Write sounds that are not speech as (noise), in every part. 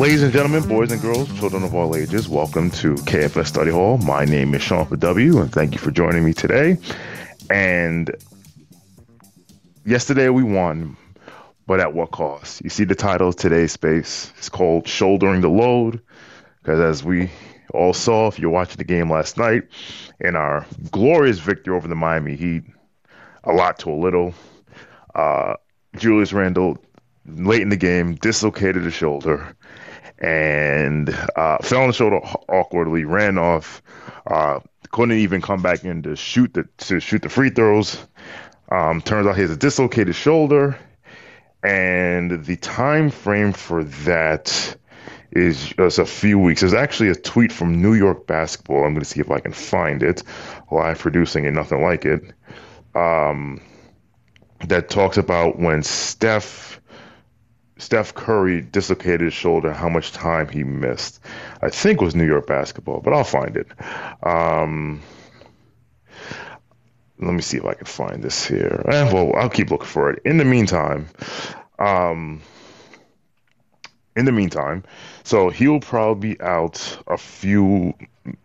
Ladies and gentlemen, boys and girls, children of all ages, welcome to KFS Study Hall. My name is Shawn W, and thank you for joining me today. And yesterday we won, but at what cost? You see the title of today's space. It's called Shouldering the Load, because as we all saw, if you're watching the game last night, in our glorious victory over the Miami Heat, a lot to a little, uh, Julius Randle late in the game dislocated his shoulder and uh, fell on the shoulder awkwardly, ran off, uh, couldn't even come back in to shoot the to shoot the free throws. Um, turns out he has a dislocated shoulder, and the time frame for that is just a few weeks. There's actually a tweet from New York Basketball. I'm going to see if I can find it. Live producing and nothing like it. Um, that talks about when Steph Steph Curry dislocated his shoulder, how much time he missed. I think was New York basketball, but I'll find it. Um, let me see if I can find this here. Eh, well, I'll keep looking for it. In the meantime, um, in the meantime, so he'll probably be out a few.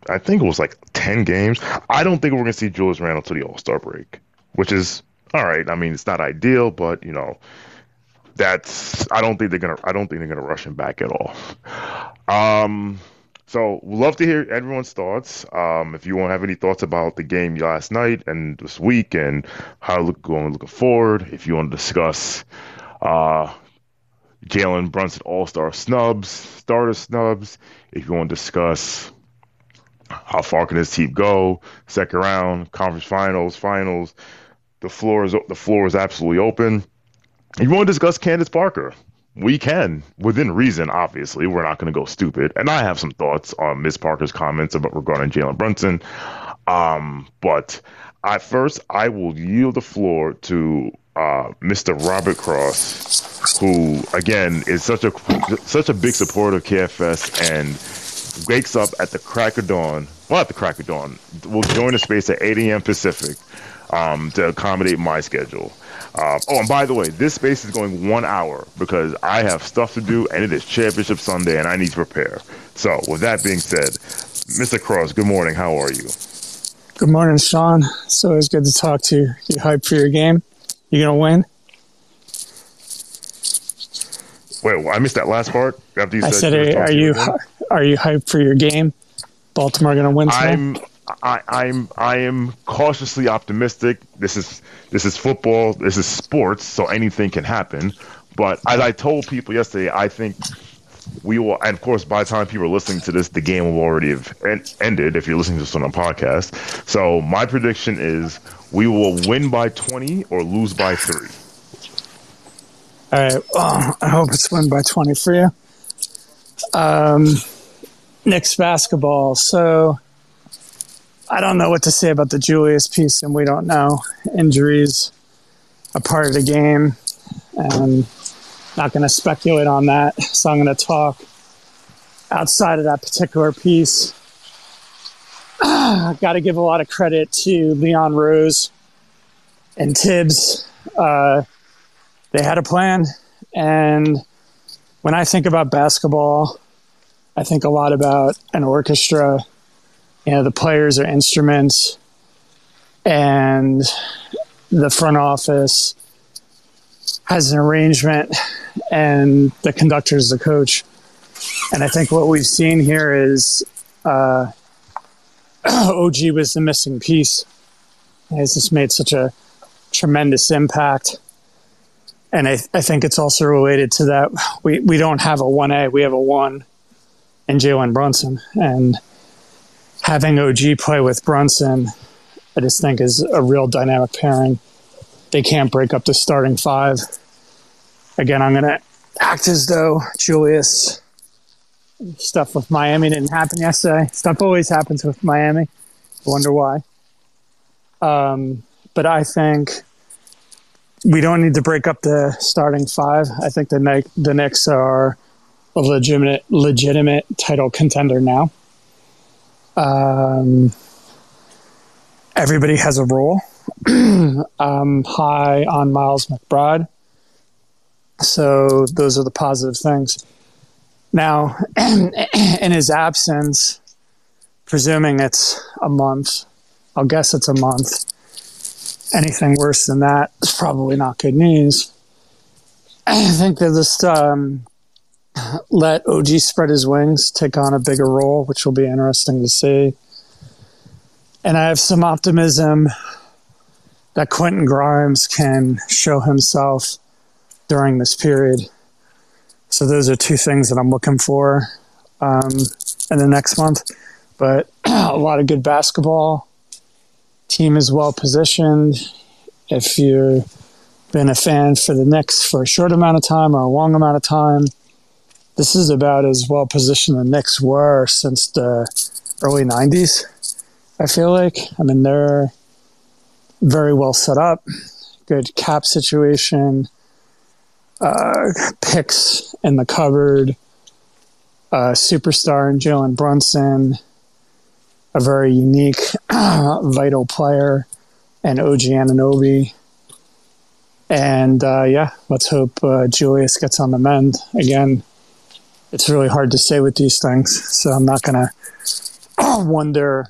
I think it was like ten games. I don't think we're gonna see Julius Randle to the All Star break, which is all right. I mean, it's not ideal, but you know, that's I don't think they're gonna I don't think they're gonna rush him back at all. Um, so love to hear everyone's thoughts. Um, if you want to have any thoughts about the game last night and this week and how look going looking forward, if you want to discuss uh, Jalen Brunson All Star snubs, starter snubs, if you want to discuss how far can this team go, second round, conference finals, finals, the floor is the floor is absolutely open. You want to discuss Candace Parker, we can within reason. Obviously, we're not going to go stupid. And I have some thoughts on Ms. Parker's comments about regarding Jalen Brunson. Um, but at first, I will yield the floor to uh, Mr. Robert Cross, who again is such a such a big supporter of KFS and wakes up at the crack of dawn. Well, at the crack of dawn, will join the space at 8 a.m. Pacific um, to accommodate my schedule. Uh, oh, and by the way, this space is going one hour because I have stuff to do, and it is Championship Sunday, and I need to prepare. So, with that being said, Mr. Cross, good morning. How are you? Good morning, Shawn. It's always good to talk to you. You hyped for your game? You gonna win? Wait, I missed that last part. After you I said, said are, you are you hyped for your game? Baltimore gonna win today? I'm I, I'm I am cautiously optimistic. This is this is football. This is sports, so anything can happen. But as I told people yesterday, I think we will. And of course, by the time people are listening to this, the game will already have ended. If you're listening to this on a podcast, so my prediction is we will win by 20 or lose by three. All right. I hope it's win by 20 for you. Um, Knicks basketball. So I don't know what to say about the Julius piece, and we don't know. Injuries a part of the game, and not going to speculate on that. So I'm going to talk outside of that particular piece. (sighs) I've got to give a lot of credit to Leon Rose and Thibs. Uh, they had a plan. And when I think about basketball, I think a lot about an orchestra. You know, the players are instruments, and the front office has an arrangement, and the conductor is the coach. And I think what we've seen here is uh, (clears throat) OG was the missing piece. Has just made such a tremendous impact. And I, I think it's also related to that we, we don't have a 1A, we have a 1 in Jalen Brunson. And having OG play with Brunson, I just think is a real dynamic pairing. They can't break up the starting five. Again, I'm going to act as though Julius stuff with Miami didn't happen yesterday. Stuff always happens with Miami. I wonder why. Um, but I think we don't need to break up the starting five. I think the the Knicks are a legitimate legitimate title contender now. Um, everybody has a role. (clears throat) I'm high on Miles McBride, so those are the positive things. Now, (clears throat) in his absence, presuming it's a month, I'll guess it's a month. Anything worse than that is probably not good news. (clears throat) I think they just um, let OG spread his wings, take on a bigger role, which will be interesting to see. And I have some optimism that Quentin Grimes can show himself during this period. So those are two things that I'm looking for um, in the next month. But (clears throat) a lot of good basketball. Team is well positioned. If you've been a fan for the Knicks for a short amount of time or a long amount of time, this is about as well positioned the Knicks were since the early 90s. I feel like. I mean, they're very well set up, good cap situation, uh, picks in the cupboard, a superstar in Jalen Brunson, a very unique, (clears throat) vital player, and OG Anunoby. And uh, yeah, let's hope uh, Julius gets on the mend. Again, it's really hard to say with these things, so I'm not going to (clears throat) wonder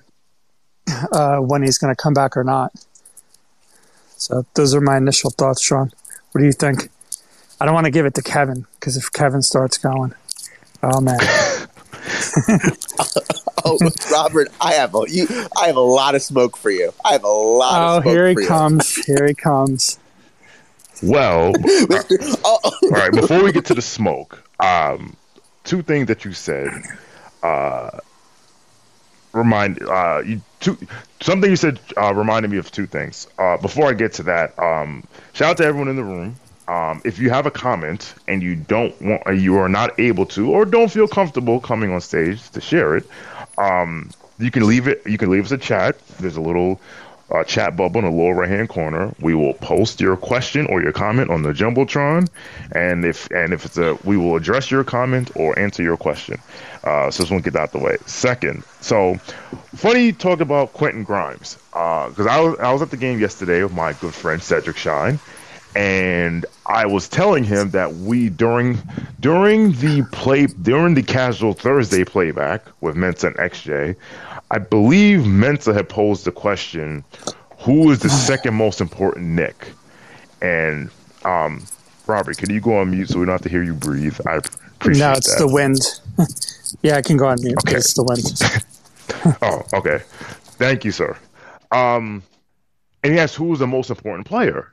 uh, when he's going to come back or not. So those are my initial thoughts, Sean. What do you think? I don't want to give it to Kevin because if Kevin starts going, oh man. (laughs) (laughs) (laughs) oh, Robert, I have a you, I have a lot of smoke for you. I have a lot. Of smoke. Oh, here he comes! Here he comes. Well, uh, oh. all right. Before we get to the smoke, um, two things that you said. Uh, remind uh, you two something you said uh, reminded me of two things. Uh, before I get to that, um, shout out to everyone in the room. Um, if you have a comment and you don't want, you are not able to, or don't feel comfortable coming on stage to share it, um, you can leave it. You can leave us a chat. There's a little uh, chat bubble in the lower right hand corner. We will post your question or your comment on the jumbotron, and if and if it's a, we will address your comment or answer your question. Uh, so this one get out the way. Second, so funny you talk about Quentin Grimes because uh, I was I was at the game yesterday with my good friend Cedric Shine, and I was telling him that we during during the play during the casual Thursday playback with Mensa and XJ, I believe Mensa had posed the question, "Who is the second most important Knick? And um, Robert, can you go on mute so we don't have to hear you breathe? I appreciate it. No, it's that. the wind. (laughs) yeah, I can go on mute. Okay. It's the wind. (laughs) oh, okay. Thank you, sir. Um, and he asked who was the most important player.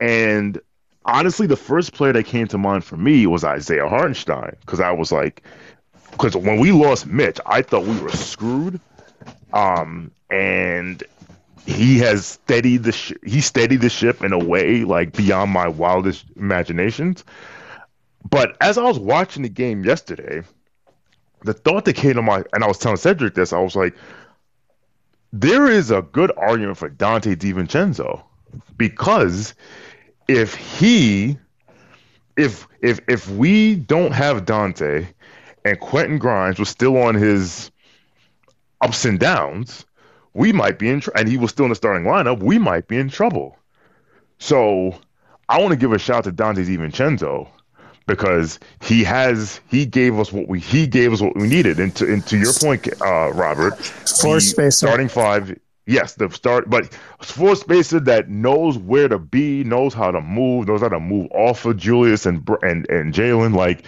And honestly, the first player that came to mind for me was Isaiah Hartenstein because I was like, because when we lost Mitch, I thought we were screwed. Um, and he has steadied the sh- he steadied the ship in a way like beyond my wildest imaginations. But as I was watching the game yesterday, the thought that came to my and I was telling Cedric this, I was like, there is a good argument for Donte DiVincenzo because if he if if if we don't have Donte and Quentin Grimes was still on his ups and downs, we might be in tr- and he was still in the starting lineup, we might be in trouble. So I want to give a shout to Donte DiVincenzo because he has he gave us what we he gave us what we needed. And to, and to your point, uh, Robert, Floor the spacer. starting five. Yes, the start, but floor spacer that knows where to be, knows how to move, knows how to move off of Julius and and and Jalen. Like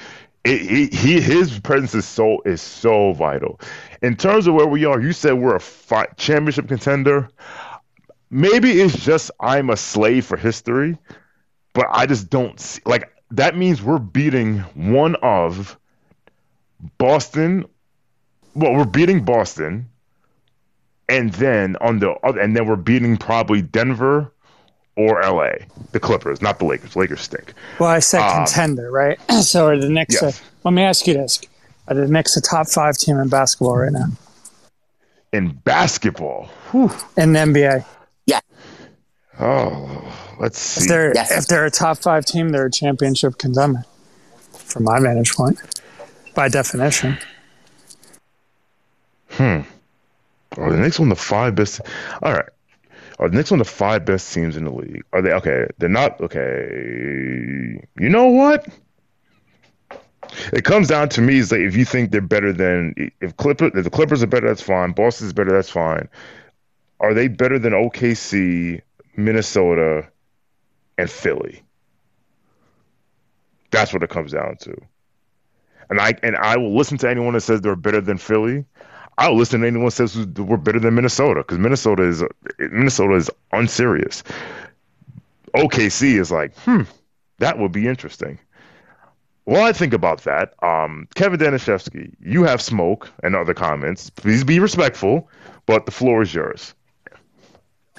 it, he, he his presence is so is so vital. In terms of where we are, you said we're a fi- championship contender. Maybe it's just I'm a slave for history, but I just don't see like that means we're beating one of Boston. Well, we're beating Boston, and then on the other, and then we're beating probably Denver or LA, the Clippers, not the Lakers. Lakers stink. Well, I said Um, contender, right? (clears throat) so are the Knicks? Yes. A, let me ask you this: Are the Knicks a top five team in basketball right now In basketball, whew, in the NBA? Yeah. Oh, let's see. If they're Yes. if they're a top five team, they're a championship contender, from my vantage point, by definition. Hmm. Are the Knicks one of the five best? All right. Are the Knicks one of the five best teams in the league? Are they okay? They're not okay. You know what? It comes down to me is like if you think they're better than if Clipper if the Clippers are better, that's fine. Boston's better, that's fine. Are they better than OKC, Minnesota, and Philly? That's what it comes down to. And I and I will listen to anyone that says they're better than Philly. I'll listen to anyone says we're better than Minnesota because Minnesota is Minnesota is unserious. OKC is like, hmm, that would be interesting. While I think about that, um, Kevin Danishevsky, you have smoke and other comments. Please be respectful, but the floor is yours.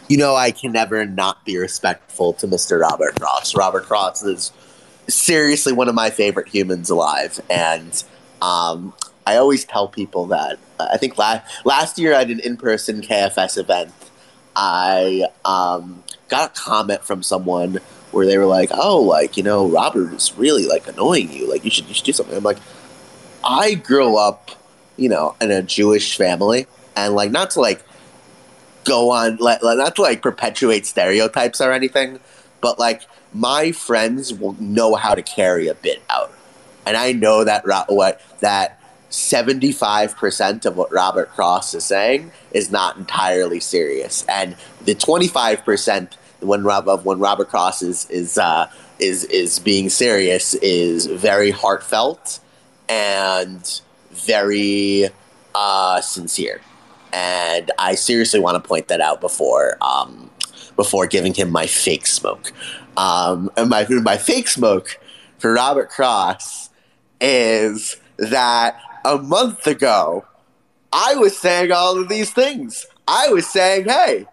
You know, I can never not be respectful to Mr. Robert Cross. Robert Cross is seriously one of my favorite humans alive, and um, I always tell people that. I think la- last year at an in-person KFS event, I um, got a comment from someone where they were like, "Oh, like you know, Robert is really like annoying you. Like you should you should do something." I'm like, I grew up, you know, in a Jewish family, and like not to like go on, like, not to like perpetuate stereotypes or anything, but like my friends will know how to carry a bit out, and I know that what that. 75% of what Robert Cross is saying is not entirely serious. And the 25% when Rob when Robert Cross is is uh, is is being serious is very heartfelt and very uh, sincere. And I seriously want to point that out before um, before giving him my fake smoke. Um, and my my fake smoke for Robert Cross is that a month ago I was saying all of these things. I was saying, "Hey,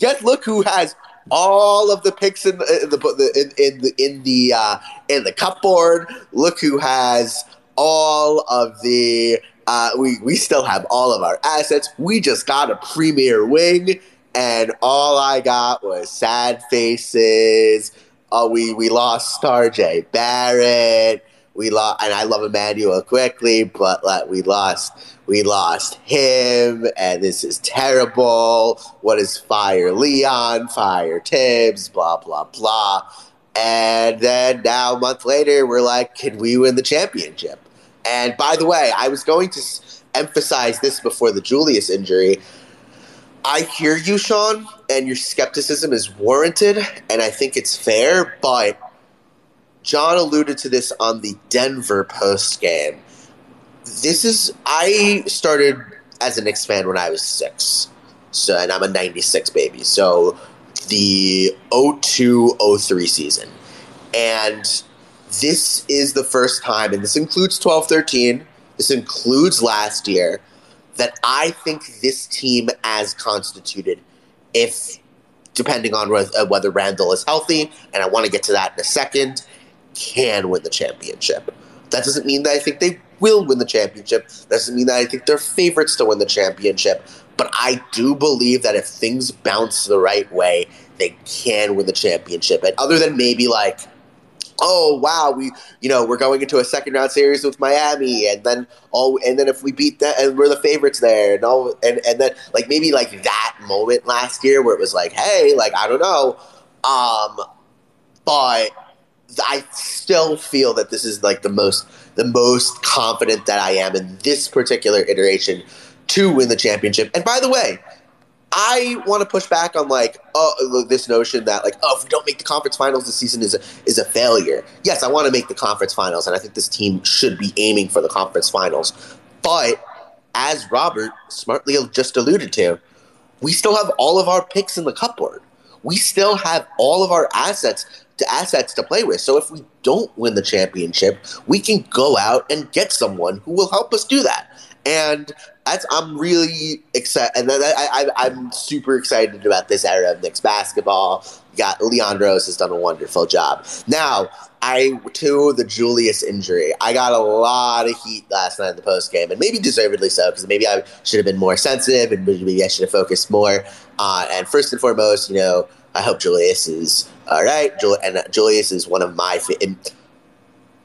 get look who has all of the picks in the in the in, in the in the uh, in the cupboard. Look who has all of the. Uh, we we still have all of our assets. We just got a premier wing, and all I got was sad faces. Oh, we we lost Star J Barrett. We lost, and I love Immanuel Quickley, but like, we lost we lost him, and this is terrible. What is fire Leon, fire Thibs, blah, blah, blah. And then now, a month later, we're like, can we win the championship? And by the way, I was going to emphasize this before the Julius injury. I hear you, Shawn, and your skepticism is warranted, and I think it's fair, but John alluded to this on the Denver post game this is I started as a Knicks fan when I was six. So and I'm a 96 baby. So the 02-03 season. And this is the first time, and this includes 12-13, this includes last year, that I think this team as constituted, if depending on whether, uh, whether Randle is healthy, and I want to get to that in a second, can win the championship. That doesn't mean that I think they will win the championship. That doesn't mean that I think they're favorites to win the championship. But I do believe that if things bounce the right way, they can win the championship. And other than maybe like oh wow, we you know we're going into a second round series with Miami, and then oh, and then if we beat that, and we're the favorites there, and all, and and then like maybe like that moment last year where it was like, hey, like I don't know, um, but I still feel that this is like the most the most confident that I am in this particular iteration to win the championship. And by the way, I want to push back on like oh this notion that like oh if we don't make the conference finals this season is a is a failure. Yes, I want to make the conference finals and I think this team should be aiming for the conference finals. But as Robert smartly just alluded to, we still have all of our picks in the cupboard. We still have all of our assets assets to play with. So if we don't win the championship, we can go out and get someone who will help us do that. And that's I'm really excited, and I, I'm super excited about this era of Knicks basketball. You got Leon Rose has done a wonderful job. Now, I to the Julius injury, I got a lot of heat last night in the post game, and maybe deservedly so, because maybe I should have been more sensitive, and maybe I should have focused more. Uh, and first and foremost, you know, I hope Julius is all right. And uh, Julius is one of my.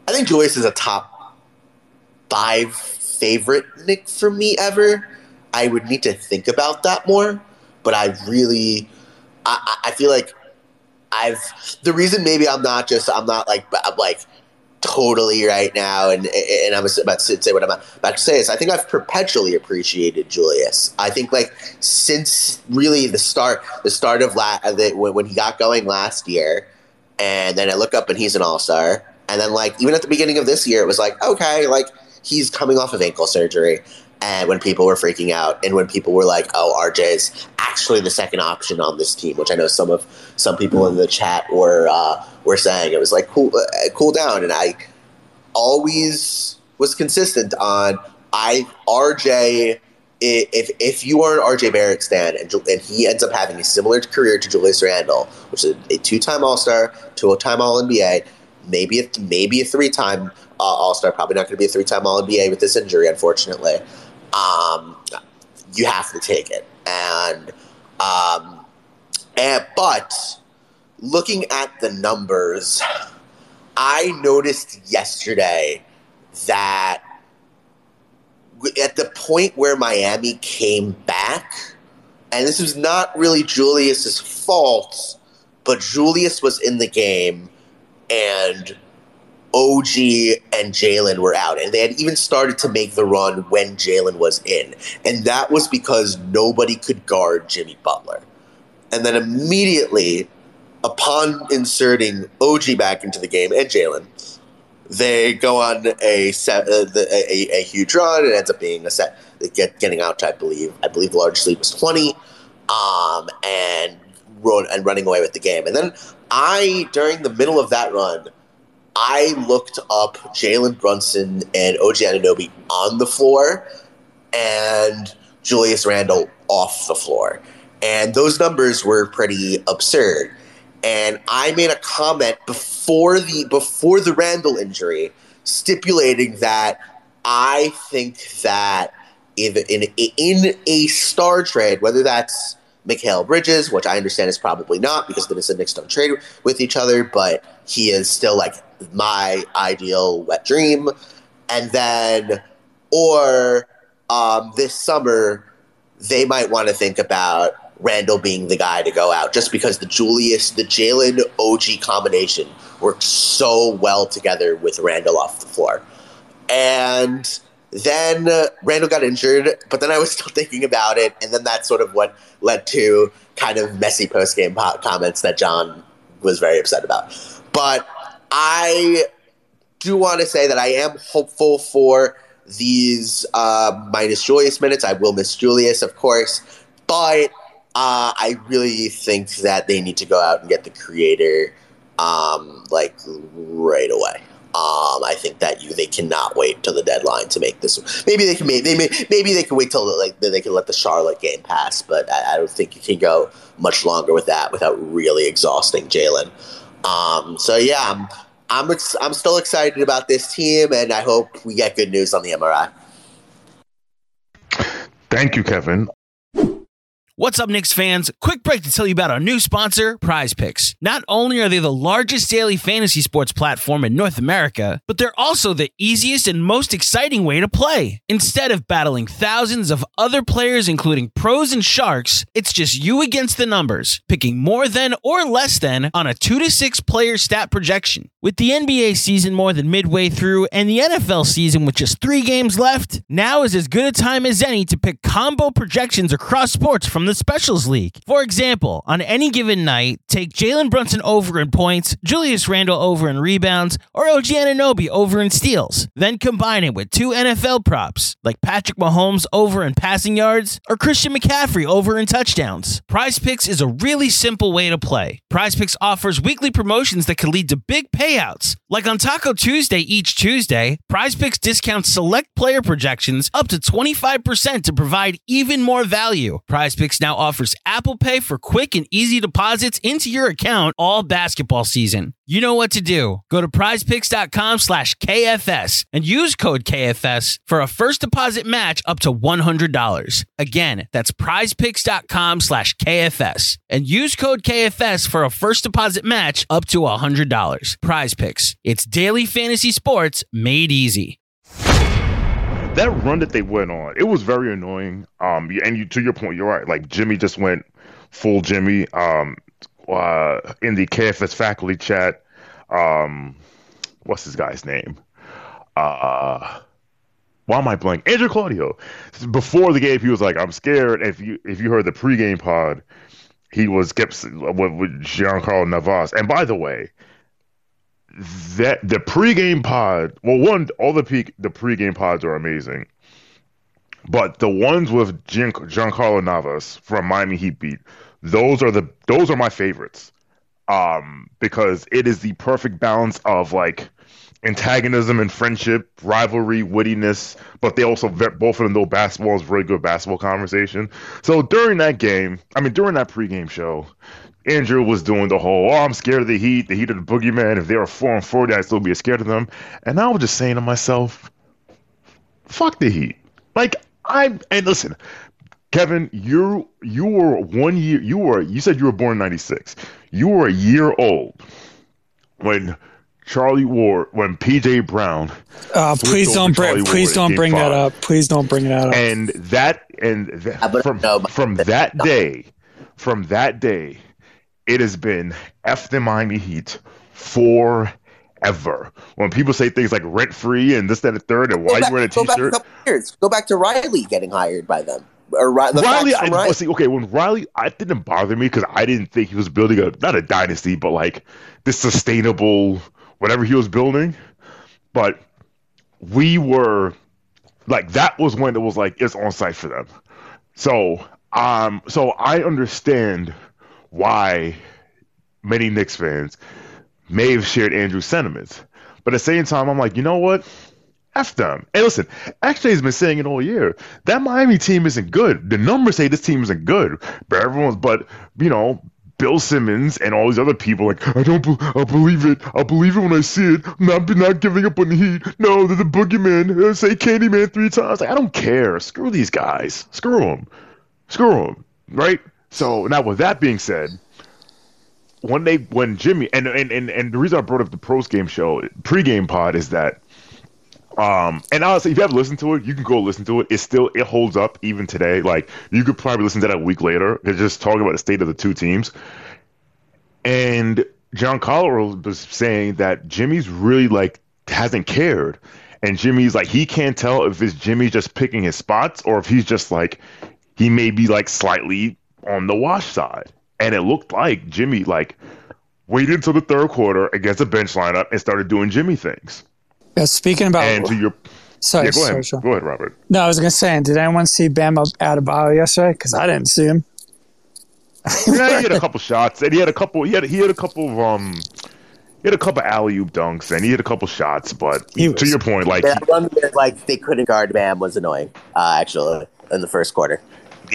I think Julius is a top five favorite Knick for me ever. I would need to think about that more, but I really, I, I feel like I've the reason maybe I'm not just I'm not like I'm like totally right now, and and I'm about to say what I'm about to say is I think I've perpetually appreciated Julius. I think like since really the start the start of la- the, when he got going last year, and then I look up and he's an all star, and then like even at the beginning of this year, it was like okay, like he's coming off of ankle surgery. And when people were freaking out, and when people were like, "Oh, RJ's actually the second option on this team," which I know some of some people in the chat were uh, were saying, it was like cool, uh, cool down. And I always was consistent on I RJ. If if you are an RJ Barrett stan and, and he ends up having a similar career to Julius Randle, which is a two time All Star, two time All NBA, maybe a, maybe a three time uh, All Star. Probably not going to be a three time All NBA with this injury, unfortunately. Um, you have to take it, and um, and but looking at the numbers, I noticed yesterday that at the point where Miami came back, and this was not really Julius's fault, but Julius was in the game and OG and Jalen were out, and they had even started to make the run when Jalen was in, and that was because nobody could guard Jimmy Butler. And then immediately, upon inserting OG back into the game and Jalen, they go on a set, uh, a, a, huge run. It ends up being a set, get, getting out. I believe, I believe the largest lead was twenty, um, and run and running away with the game. And then I, during the middle of that run, I looked up Jalen Brunson and OG Anunoby on the floor and Julius Randle off the floor. And those numbers were pretty absurd. And I made a comment before the before the Randle injury stipulating that I think that in, in, in a star trade, whether that's Mikal Bridges, which I understand is probably not because the Knicks don't trade with each other, but he is still like my ideal wet dream. And then, or um, this summer, they might want to think about Randle being the guy to go out just because the Julius, the Jalen OG combination works so well together with Randle off the floor. And then uh, Randle got injured, but then I was (laughs) still thinking about it. And then that's sort of what led to kind of messy post game comments that John was very upset about. But I do want to say that I am hopeful for these uh, minus Julius minutes. I will miss Julius, of course, but uh, I really think that they need to go out and get the creator um, like right away. Um, I think that you they cannot wait till the deadline to make this. Maybe they can make they may, maybe they can wait till like they can let the Charlotte game pass, but I, I don't think you can go much longer with that without really exhausting Jalen. Um, so yeah, I'm I'm ex- I'm still excited about this team, and I hope we get good news on the MRI. Thank you, Kevin. What's up, Knicks fans? Quick break to tell you about our new sponsor, Prize Picks. Not only are they the largest daily fantasy sports platform in North America, but they're also the easiest and most exciting way to play. Instead of battling thousands of other players, including pros and sharks, it's just you against the numbers, picking more than or less than on a two to six player stat projection. With the NBA season more than midway through and the NFL season with just three games left, now is as good a time as any to pick combo projections across sports from the Specials League. For example, on any given night, take Jalen Brunson over in points, Julius Randle over in rebounds, or OG Anunoby over in steals. Then combine it with two NFL props, like Patrick Mahomes over in passing yards, or Christian McCaffrey over in touchdowns. Prize Picks is a really simple way to play. Prize Picks offers weekly promotions that can lead to big payouts. Like on Taco Tuesday each Tuesday, Prize Picks discounts select player projections up to 25% to provide even more value. Prize Picks now offers Apple Pay for quick and easy deposits into your account all basketball season. You know what to do. Go to prizepicks.com slash KFS and use code KFS for a first deposit match up to $100. Again, that's prizepicks.com slash KFS and use code KFS for a first deposit match up to $100. Prize Picks. It's daily fantasy sports made easy. That run that they went on, it was very annoying. Um, and you to your point, you're right. Like Jimmy just went full Jimmy. Um, uh, in the KFS faculty chat, um, what's this guy's name? Uh, why am I blank? Andrew Claudio. Before the game, he was like, "I'm scared." If you if you heard the pregame pod, he was kept with, with Giancarlo Navas. And by the way, that the pregame pod. Well, one, all the peak the pregame pods are amazing, but the ones with Gian, Giancarlo Navas from Miami Heat beat, those are the those are my favorites. Um, because it is the perfect balance of like antagonism and friendship, rivalry, wittiness, but they also both of them know basketball is very good basketball conversation. So during that game, I mean during that pregame show, Andrew was doing the whole, oh, I'm scared of the Heat, the Heat of the boogeyman. If they were four and forty, I'd still be scared of them. And I was just saying to myself, fuck the Heat. Like I'm, and listen, Kevin, you you were one year. You were you said you were born in '96. You were a year old when Charlie Ward, when PJ Brown. Uh, please don't bring please don't bring that up. Please don't bring that up. And that and th- from from that day, from that day, it has been F the Miami Heat forever. When people say things like rent free and this, that, and the third, and why you wearing a t shirt. Go, go back to Riley getting hired by them. Or Riley, I, Riley. see, okay, when Riley, I didn't bother me because I didn't think he was building a not a dynasty, but like this sustainable whatever he was building. But we were like that was when it was like it's on site for them. So um, so I understand why many Knicks fans may have shared Andrew's sentiments. But at the same time, I'm like, you know what? F them. And listen, actually has been saying it all year. That Miami team isn't good. The numbers say this team isn't good. But everyone's but you know, Bill Simmons and all these other people like, I don't be- I'll believe it. I'll believe it when I see it. Not, not giving up on the Heat. No, they're the boogeyman. Uh, say Candyman three times. Like, I don't care. Screw these guys. Screw them. Screw them. Right? So now, with that being said, when they when Jimmy and and and, and the reason I brought up the pros game show pregame pod is that um and honestly if you haven't listened to it you can go listen to it. It still it holds up even today. Like you could probably listen to that a week later. It's just talking about the state of the two teams. And Giancarlo was saying that Jimmy's really like hasn't cared. And Jimmy's like he can't tell if it's Jimmy just picking his spots or if he's just like he may be like slightly on the wash side. And it looked like Jimmy like waited until the third quarter against a bench lineup and started doing Jimmy things. Yeah, speaking about and to your sorry, yeah, go sorry, ahead, sorry. go ahead, Robert. No, I was gonna say, did anyone see Bam Adebayo yesterday? Because I didn't see him. (laughs) yeah, he had a (laughs) couple shots, and he had a couple. He had he had a couple of um. He had a couple alley oop dunks, and he had a couple shots. But He to was- your point, like That one where like they couldn't guard Bam was annoying. Uh, actually, in the first quarter.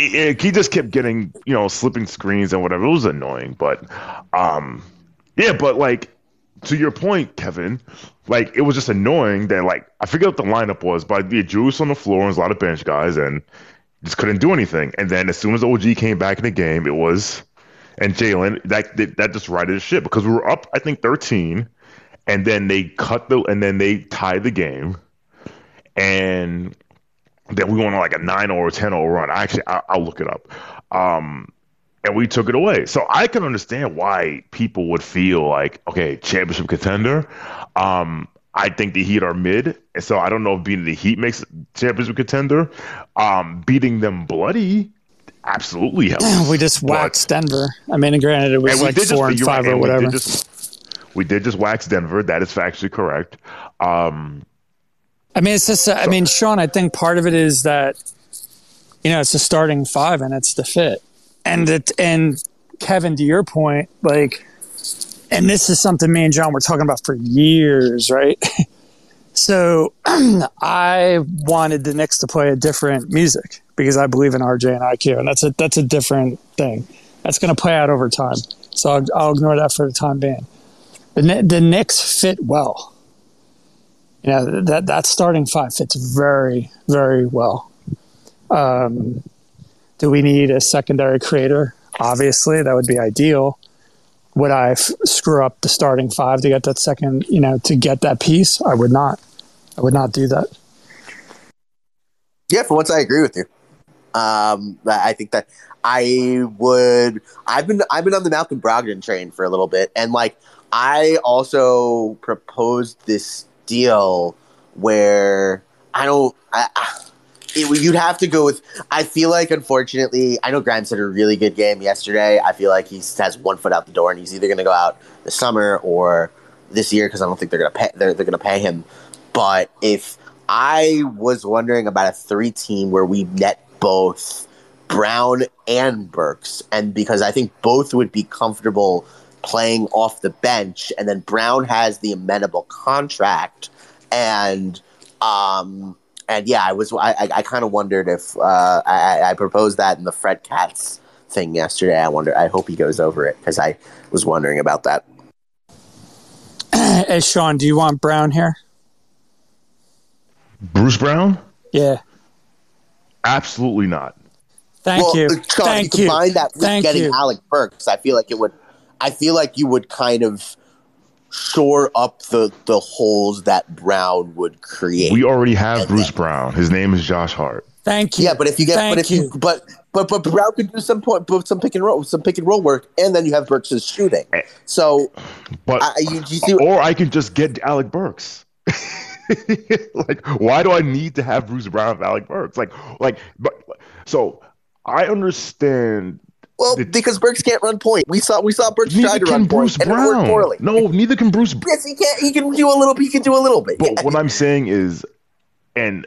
He, just kept getting you know slipping screens and whatever. It was annoying, but um, yeah, but like to your point, Kevin, like it was just annoying that like I forget what the lineup was, but the Juice on the floor and a lot of bench guys, and just couldn't do anything. And then as soon as OG came back in the game, it was and Jalen that that just righted the ship because we were up, I think, thirteen, and then they cut the and then they tied the game, and then we went on like a nine or 10 0 run. I actually I, will look it up. Um, and we took it away. So I can understand why people would feel like, okay, championship contender. Um, I think the Heat are mid, and so I don't know if beating the Heat makes championship contender. Um, beating them bloody absolutely helps. we just waxed but, Denver. I mean, and granted, it was like four just, and five right, or whatever. We did, just, we did just wax Denver. That is factually correct. Um, I mean, it's just. I mean, Shawn. I think part of it is that you know it's the starting five and it's the fit, and it and Kevin, to your point, like, and this is something me and John were talking about for years, right? (laughs) so (clears throat) I wanted the Knicks to play a different music because I believe in RJ and IQ, and that's a that's a different thing. That's going to play out over time. So I'll, I'll ignore that for the time being. The the Knicks fit well you know that that starting five fits very very well. Um, do we need a secondary creator? Obviously, that would be ideal. Would I f- screw up the starting five to get that second? You know, to get that piece, I would not. I would not do that. Yeah, for once, I agree with you. Um, I think that I would. I've been I've been on the Malcolm Brogdon train for a little bit, and like I also proposed this deal where I don't. I, it, you'd have to go with. I feel like, unfortunately, I know Grimes had a really good game yesterday. I feel like he has one foot out the door, and he's either going to go out this summer or this year because I don't think they're going to pay. They're, they're going to pay him. But if I was wondering about a three team where we net both Brown and Burks, and because I think both would be comfortable playing off the bench, and then Brown has the amenable contract, and um, and yeah, I was I, I kind of wondered if uh, I, I proposed that in the Fred Katz thing yesterday. I wonder. I hope he goes over it because I was wondering about that. Hey Shawn, do you want Brown here? Bruce Brown? Yeah. Absolutely not. Thank well, you. Shawn, Thank you. Combine that with Thank getting you. Alec Burks, I feel like it would I feel like you would kind of shore up the the holes that Brown would create. We already have Bruce then, Brown. His name is Josh Hart. Thank you. Yeah, but if you get, Thank but if you, you, but but but Brown could do some point, some pick and roll, some pick and roll work, and then you have Burks' shooting. Eh, so, but I, you, you see, or I could just get Alec Burks. (laughs) like, why do I need to have Bruce Brown and Alec Burks? Like, like, but so I understand well, the, because Burks can't run point. We saw we saw Burks try to run Bruce point, Brown. and it worked poorly. No, neither can Bruce. yes, he can. He can do a little. He can do a little bit. But yeah. what I'm saying is, and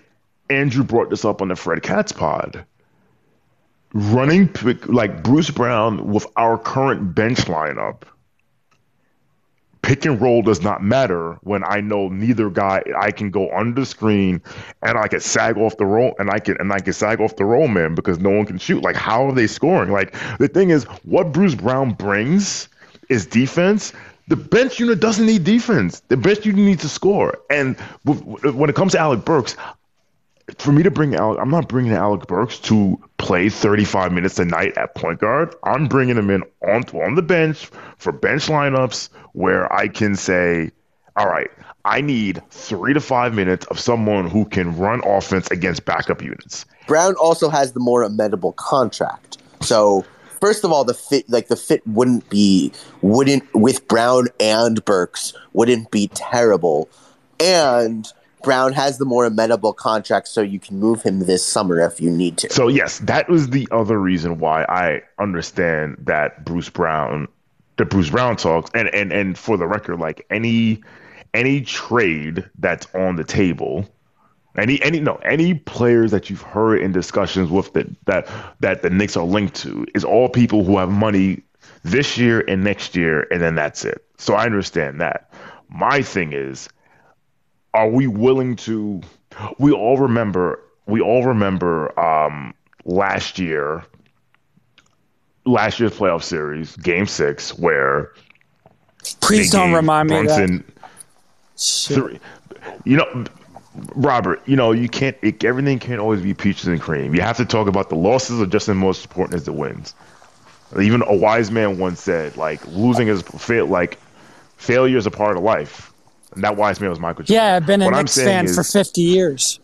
Andrew brought this up on the Fred Katz pod. Running like Bruce Brown with our current bench lineup pick and roll does not matter when I know neither guy I can go under the screen and I can sag off the roll and I can and I can sag off the roll man because no one can shoot. Like how are they scoring? Like the thing is what Bruce Brown brings is defense. The bench unit doesn't need defense. The bench unit needs to score. And when it comes to Alec Burks, for me to bring Alec, I'm not bringing Alec Burks to play 35 minutes a night at point guard. I'm bringing him in on on the bench for bench lineups where I can say, all right, I need three to five minutes of someone who can run offense against backup units. Brown also has the more amenable contract, so first of all, the fit like the fit wouldn't be wouldn't with Brown and Burks wouldn't be terrible, and Brown has the more amenable contract, so you can move him this summer if you need to. So yes, that was the other reason why I understand that Bruce Brown, the Bruce Brown talks, and and and for the record, like any any trade that's on the table, any any no any players that you've heard in discussions with that that that the Knicks are linked to is all people who have money this year and next year, and then that's it. So I understand that. My thing is are we willing to? We all remember. We all remember um, last year. Last year's playoff series, Game Six, where please don't remind Brunson, me of that. Three, you know, Robert, you know, you can't. It, everything can't always be peaches and cream. You have to talk about the losses are just as most important as the wins. Even a wise man once said, like losing is like failure is a part of life. And that wise man was Michael Jordan. Yeah, I've been a What Knicks fan is- for 50 years.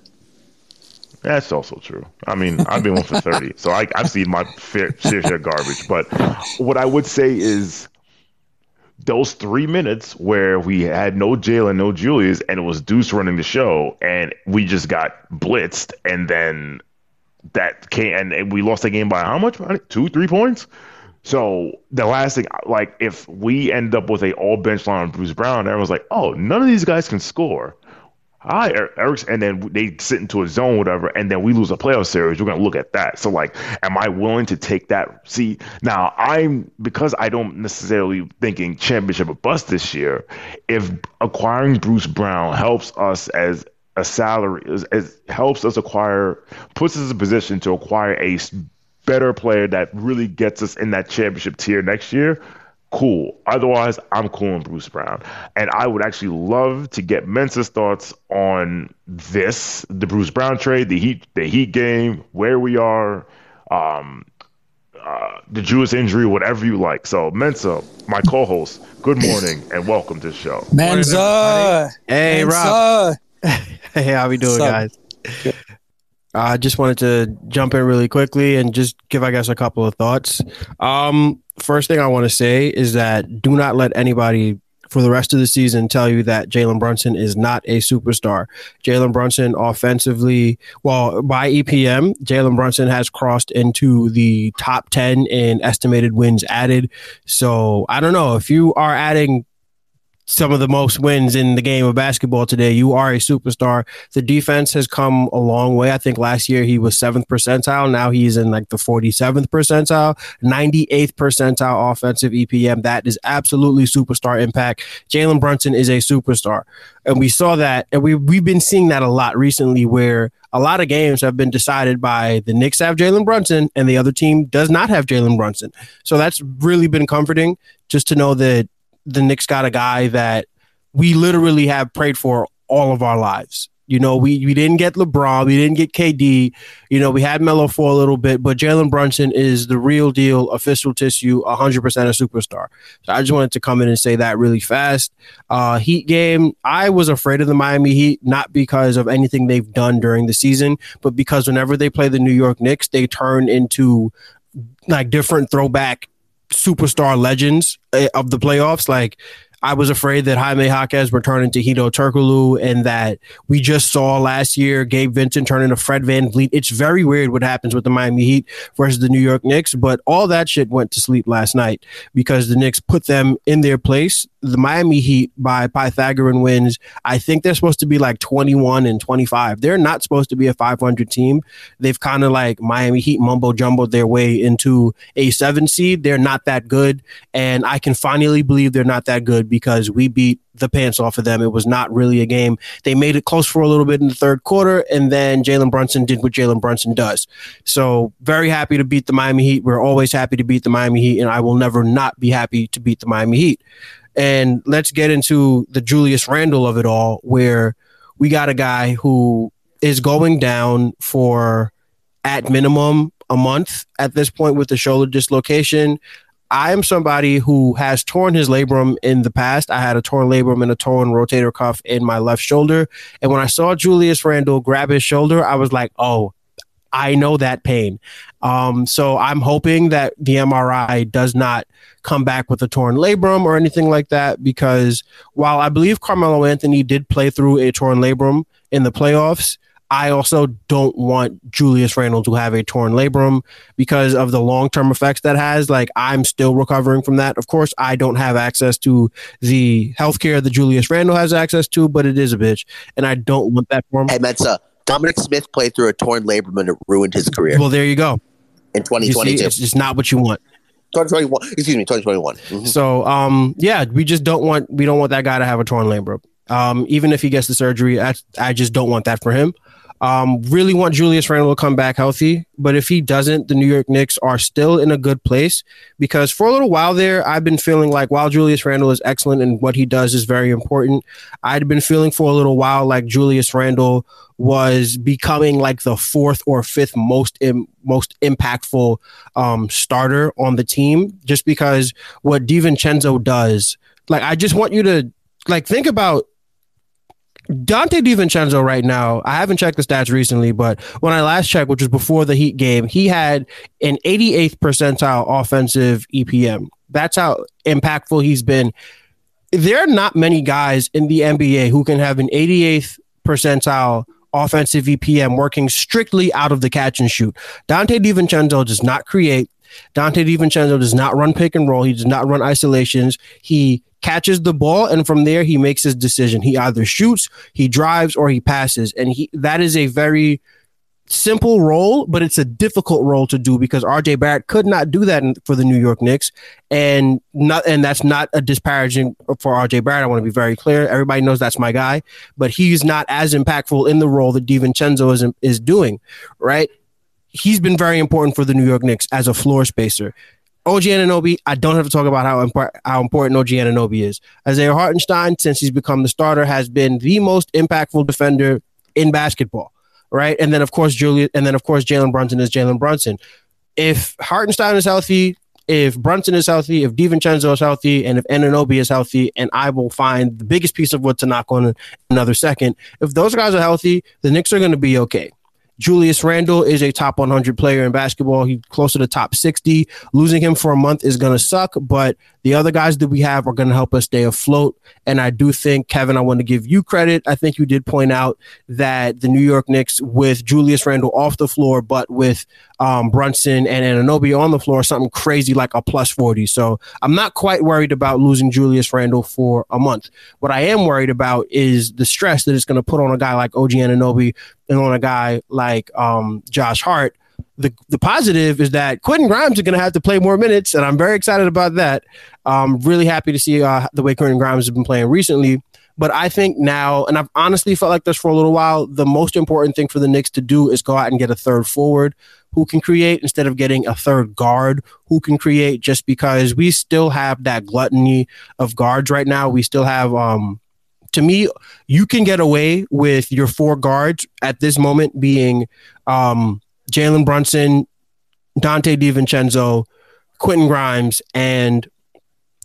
That's also true. I mean, I've been one for 30, (laughs) so I, I've seen my fair share share of garbage. But what I would say is those three minutes where we had no Jalen, no Julius, and it was Deuce running the show, and we just got blitzed, and then that came, and we lost the game by how much? Two, three points? So the last thing, like, if we end up with a all bench line on Bruce Brown, everyone's like, oh, none of these guys can score. Hi, Er- Eric's, and then they sit into a zone, whatever, and then we lose a playoff series. We're gonna look at that. So, like, am I willing to take that? See, now I'm because I don't necessarily thinking championship or bust this year. If acquiring Bruce Brown helps us as a salary, as, as helps us acquire, puts us in a position to acquire a better player that really gets us in that championship tier next year, cool. Otherwise, I'm cool on Bruce Brown. And I would actually love to get Mensa's thoughts on this, the Bruce Brown trade, the Heat, the Heat game, where we are, um, uh, the Julius injury, whatever you like. So, Mensa, my co-host, good morning and welcome to the show. Mensa. Hey, Rob. (laughs) Hey, how we doing, What's guys? I just wanted to jump in really quickly and just give, I guess, a couple of thoughts. Um, first thing I want to say is that do not let anybody for the rest of the season tell you that Jalen Brunson is not a superstar. Jalen Brunson offensively, well, by EPM, Jalen Brunson has crossed into the top 10 in estimated wins added. So I don't know if you are adding some of the most wins in the game of basketball today. You are a superstar. The defense has come a long way. I think last year he was seventh percentile. Now he's in like the 47th percentile, 98th percentile offensive EPM. That is absolutely superstar impact. Jalen Brunson is a superstar. And we saw that, and we, we've been seeing that a lot recently where a lot of games have been decided by the Knicks have Jalen Brunson and the other team does not have Jalen Brunson. So that's really been comforting just to know that the Knicks got a guy that we literally have prayed for all of our lives. You know, we, we didn't get LeBron, we didn't get KD. You know, we had Melo for a little bit, but Jalen Brunson is the real deal, official tissue, 100% a superstar. So I just wanted to come in and say that really fast. Uh, Heat game, I was afraid of the Miami Heat, not because of anything they've done during the season, but because whenever they play the New York Knicks, they turn into like different throwback superstar legends uh, of the playoffs. Like I was afraid that Jaime Jaquez would turn into Hedo Turkoglu and that we just saw last year Gabe Vincent turn into Fred VanVleet. It's very weird what happens with the Miami Heat versus the New York Knicks, but all that shit went to sleep last night because the Knicks put them in their place. The Miami Heat by Pythagorean wins. I think they're supposed to be like 21 and 25. They're not supposed to be a 500 team. They've kind of like Miami Heat mumbo jumboed their way into a seven seed. They're not that good. And I can finally believe they're not that good because we beat the pants off of them. It was not really a game. They made it close for a little bit in the third quarter, and then Jalen Brunson did what Jalen Brunson does. So, very happy to beat the Miami Heat. We're always happy to beat the Miami Heat, and I will never not be happy to beat the Miami Heat. And let's get into the Julius Randle of it all, where we got a guy who is going down for at minimum a month at this point with the shoulder dislocation. I am somebody who has torn his labrum in the past. I had a torn labrum and a torn rotator cuff in my left shoulder. And when I saw Julius Randle grab his shoulder, I was like, oh, I know that pain. Um, so I'm hoping that the MRI does not come back with a torn labrum or anything like that, because while I believe Carmelo Anthony did play through a torn labrum in the playoffs, I also don't want Julius Randle to have a torn labrum because of the long term effects that has. Like, I'm still recovering from that. Of course, I don't have access to the healthcare that Julius Randle has access to, but it is a bitch. And I don't want that for him. Hey, Mensa, Dominic Smith played through a torn labrum and it ruined his career Well, there you go. in You see, 2022. it's just not what you want. 2021. Excuse me, 2021. Mhm. So, um, yeah, we just don't want we don't want that guy to have a torn labrum. Um, even if he gets the surgery, I, I just don't want that for him. Um, really want Julius Randle to come back healthy, but if he doesn't, the New York Knicks are still in a good place because for a little while there, I've been feeling like while Julius Randle is excellent and what he does is very important, I'd been feeling for a little while like Julius Randle was becoming like the fourth or fifth most Im- most impactful um, starter on the team, just because what DiVincenzo does. Like, I just want you to like think about Donte DiVincenzo right now, I haven't checked the stats recently, but when I last checked, which was before the Heat game, he had an 88th percentile offensive EPM. That's how impactful he's been. There are not many guys in the NBA who can have an 88th percentile offensive EPM working strictly out of the catch and shoot. Donte DiVincenzo does not create. Donte DiVincenzo does not run pick and roll. He does not run isolations. He catches the ball and from there he makes his decision. He either shoots, he drives, or he passes. And he that is a very simple role, but it's a difficult role to do because RJ Barrett could not do that for the New York Knicks, and not and that's not a disparaging for RJ Barrett. I want to be very clear. Everybody knows that's my guy, but he's not as impactful in the role that DiVincenzo is is doing. Right? He's been very important for the New York Knicks as a floor spacer. OG Anunoby, I don't have to talk about how, impor- how important OG Anunoby is. Isaiah Hartenstein, since he's become the starter, has been the most impactful defender in basketball, right? And then of course Julius, and then of course Jalen Brunson is Jalen Brunson. If Hartenstein is healthy, if Brunson is healthy, if DiVincenzo is healthy, and if Anunoby is healthy, and I will find the biggest piece of wood to knock on another second. If those guys are healthy, the Knicks are going to be okay. Julius Randle is a top 100 player in basketball. He's close to the top 60. Losing him for a month is going to suck, but the other guys that we have are going to help us stay afloat. And I do think, Kevin, I want to give you credit. I think you did point out that the New York Knicks, with Julius Randle off the floor, but with um, Brunson and Anunoby on the floor, something crazy like a plus 40. So I'm not quite worried about losing Julius Randle for a month. What I am worried about is the stress that it's going to put on a guy like OG Anunoby and on a guy like um, Josh Hart the the positive is that Quentin Grimes is going to have to play more minutes, and I'm very excited about that. I'm really happy to see uh, the way Quentin Grimes has been playing recently. But I think now, and I've honestly felt like this for a little while, the most important thing for the Knicks to do is go out and get a third forward who can create instead of getting a third guard who can create just because we still have that gluttony of guards right now. We still have um to me, you can get away with your four guards at this moment being um Jalen Brunson, Donte DiVincenzo, Quentin Grimes, and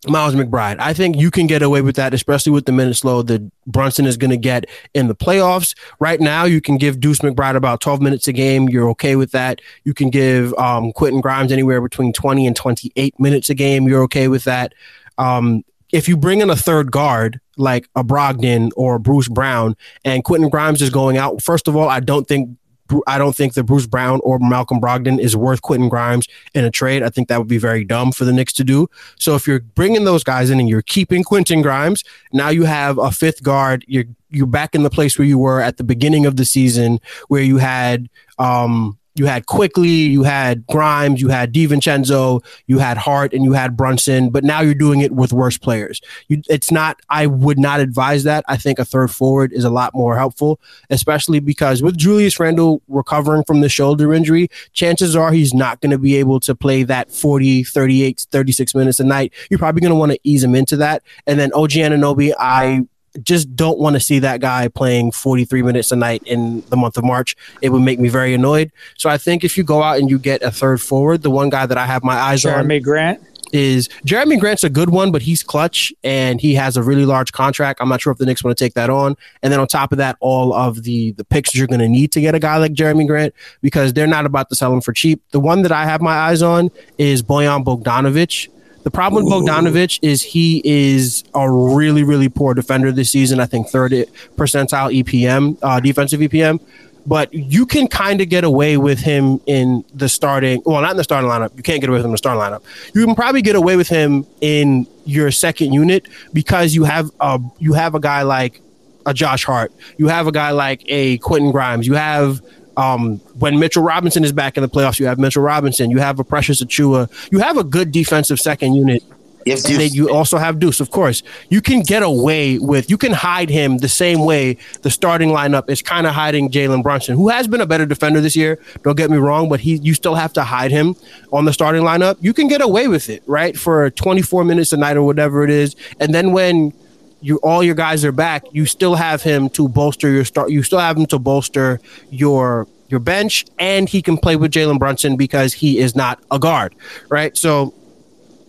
Miles McBride. I think you can get away with that, especially with the minutes load that Brunson is going to get in the playoffs. Right now, you can give Deuce McBride about 12 minutes a game. You're okay with that. You can give um, Quentin Grimes anywhere between 20 and 28 minutes a game. You're okay with that. Um, if you bring in a third guard like a Brogdon or Bruce Brown and Quentin Grimes is going out, first of all, I don't think I don't think that Bruce Brown or Malcolm Brogdon is worth Quentin Grimes in a trade. I think that would be very dumb for the Knicks to do. So if you're bringing those guys in and you're keeping Quentin Grimes, now you have a fifth guard. You're you're back in the place where you were at the beginning of the season, where you had um, you had Quickley, you had Grimes, you had DiVincenzo, you had Hart, and you had Brunson. But now you're doing it with worse players. You, it's not. I would not advise that. I think a third forward is a lot more helpful, especially because with Julius Randle recovering from the shoulder injury, chances are he's not going to be able to play that 40, 38, 36 minutes a night. You're probably going to want to ease him into that. And then OG Anunoby, I just don't want to see that guy playing 43 minutes a night in the month of March. It would make me very annoyed. So I think if you go out and you get a third forward, the one guy that I have my eyes Jerami on Jerami Grant is Jerami Grant's a good one, but he's clutch and he has a really large contract. I'm not sure if the Knicks want to take that on. And then on top of that, all of the the picks you're going to need to get a guy like Jerami Grant because they're not about to sell him for cheap. The one that I have my eyes on is Bojan Bogdanovic. The problem with Bogdanovic is he is a really, really poor defender this season. I think third percentile EPM, uh, defensive EPM. But you can kind of get away with him in the starting. Well, not in the starting lineup. You can't get away with him in the starting lineup. You can probably get away with him in your second unit because you have a you have a guy like a Josh Hart. You have a guy like a Quentin Grimes. You have um, when Mitchell Robinson is back in the playoffs, you have Mitchell Robinson, you have a Precious Achiuwa, you have a good defensive second unit You have Deuce. Then you also have Deuce, of course. You can get away with, you can hide him the same way the starting lineup is kind of hiding Jalen Brunson, who has been a better defender this year. Don't get me wrong, but he, you still have to hide him on the starting lineup. You can get away with it, right, for 24 minutes a night or whatever it is, and then when you all your guys are back, you still have him to bolster your start. You still have him to bolster your your bench, and he can play with Jalen Brunson because he is not a guard, right? So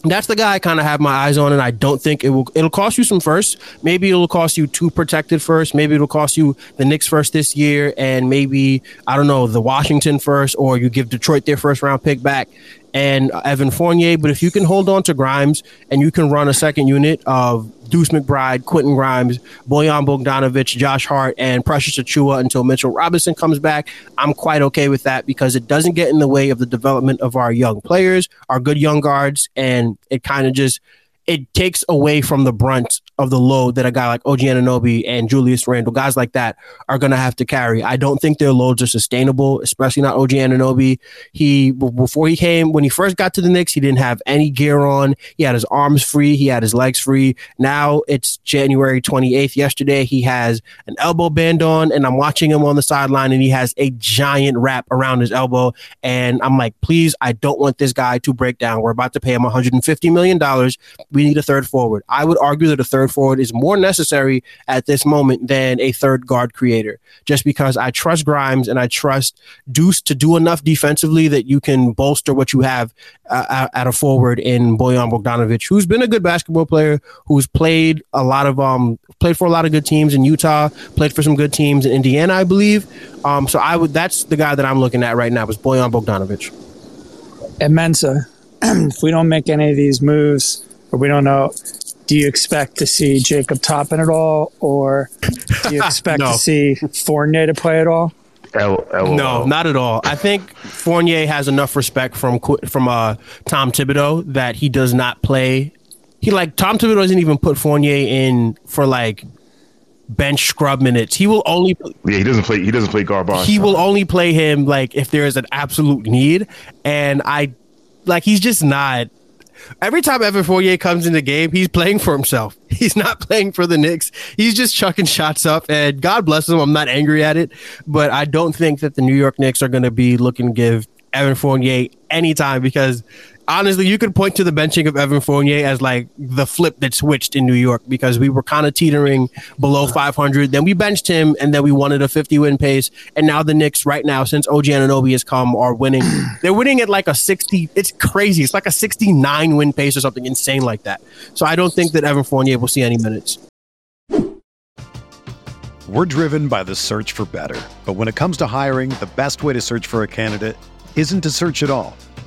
that's the guy I kind of have my eyes on, and I don't think it will. It'll cost you some first. Maybe it'll cost you two protected first. Maybe it'll cost you the Knicks first this year, and maybe I don't know the Washington first, or you give Detroit their first round pick back, and Evan Fournier. But if you can hold on to Grimes and you can run a second unit of Deuce McBride, Quentin Grimes, Bojan Bogdanovic, Josh Hart, and Precious Achiuwa until Mitchell Robinson comes back, I'm quite okay with that because it doesn't get in the way of the development of our young players, our good young guards, and it kind of just it takes away from the brunt of the load that a guy like OG Anunoby and Julius Randle, guys like that, are going to have to carry. I don't think their loads are sustainable, especially not OG Anunoby. He before he came, when he first got to the Knicks, he didn't have any gear on. He had his arms free, he had his legs free. Now it's January 28th. Yesterday he has an elbow band on, and I'm watching him on the sideline, and he has a giant wrap around his elbow. And I'm like, please, I don't want this guy to break down. We're about to pay him 150 million dollars. We need a third forward. I would argue that a third forward is more necessary at this moment than a third guard creator, just because I trust Grimes and I trust Deuce to do enough defensively that you can bolster what you have uh, at a forward in Bojan Bogdanovic, who's been a good basketball player, who's played a lot of um played for a lot of good teams in Utah, played for some good teams in Indiana, I believe. Um, so I would that's the guy that I'm looking at right now is Bojan Bogdanovic. And Mensa, (clears throat) if we don't make any of these moves, or we don't know, do you expect to see Jacob Toppin at all, or do you (laughs) expect No. to see Fournier to play at all? L- LOL. No, not at all. I think Fournier has enough respect from from uh, Tom Thibodeau that he does not play. He like Tom Thibodeau doesn't even put Fournier in for like bench scrub minutes. He will only Yeah, he doesn't play. He doesn't play garbage. he will only play him like if there is an absolute need. And I like he's just not. Every time Evan Fournier comes in the game, he's playing for himself. (laughs) He's not playing for the Knicks. He's just chucking shots up, and God bless him. I'm not angry at it, but I don't think that the New York Knicks are going to be looking to give Evan Fournier any time because honestly, you could point to the benching of Evan Fournier as like the flip that switched in New York because we were kind of teetering below 500. Then we benched him, and then we wanted a 50 win pace. And now the Knicks, right now, since OG Anunoby has come, are winning. (clears throat) They're winning at like a 60. It's crazy. It's like a 69 win pace or something insane like that. So I don't think that Evan Fournier will see any minutes. We're driven by the search for better. But when it comes to hiring, the best way to search for a candidate isn't to search at all.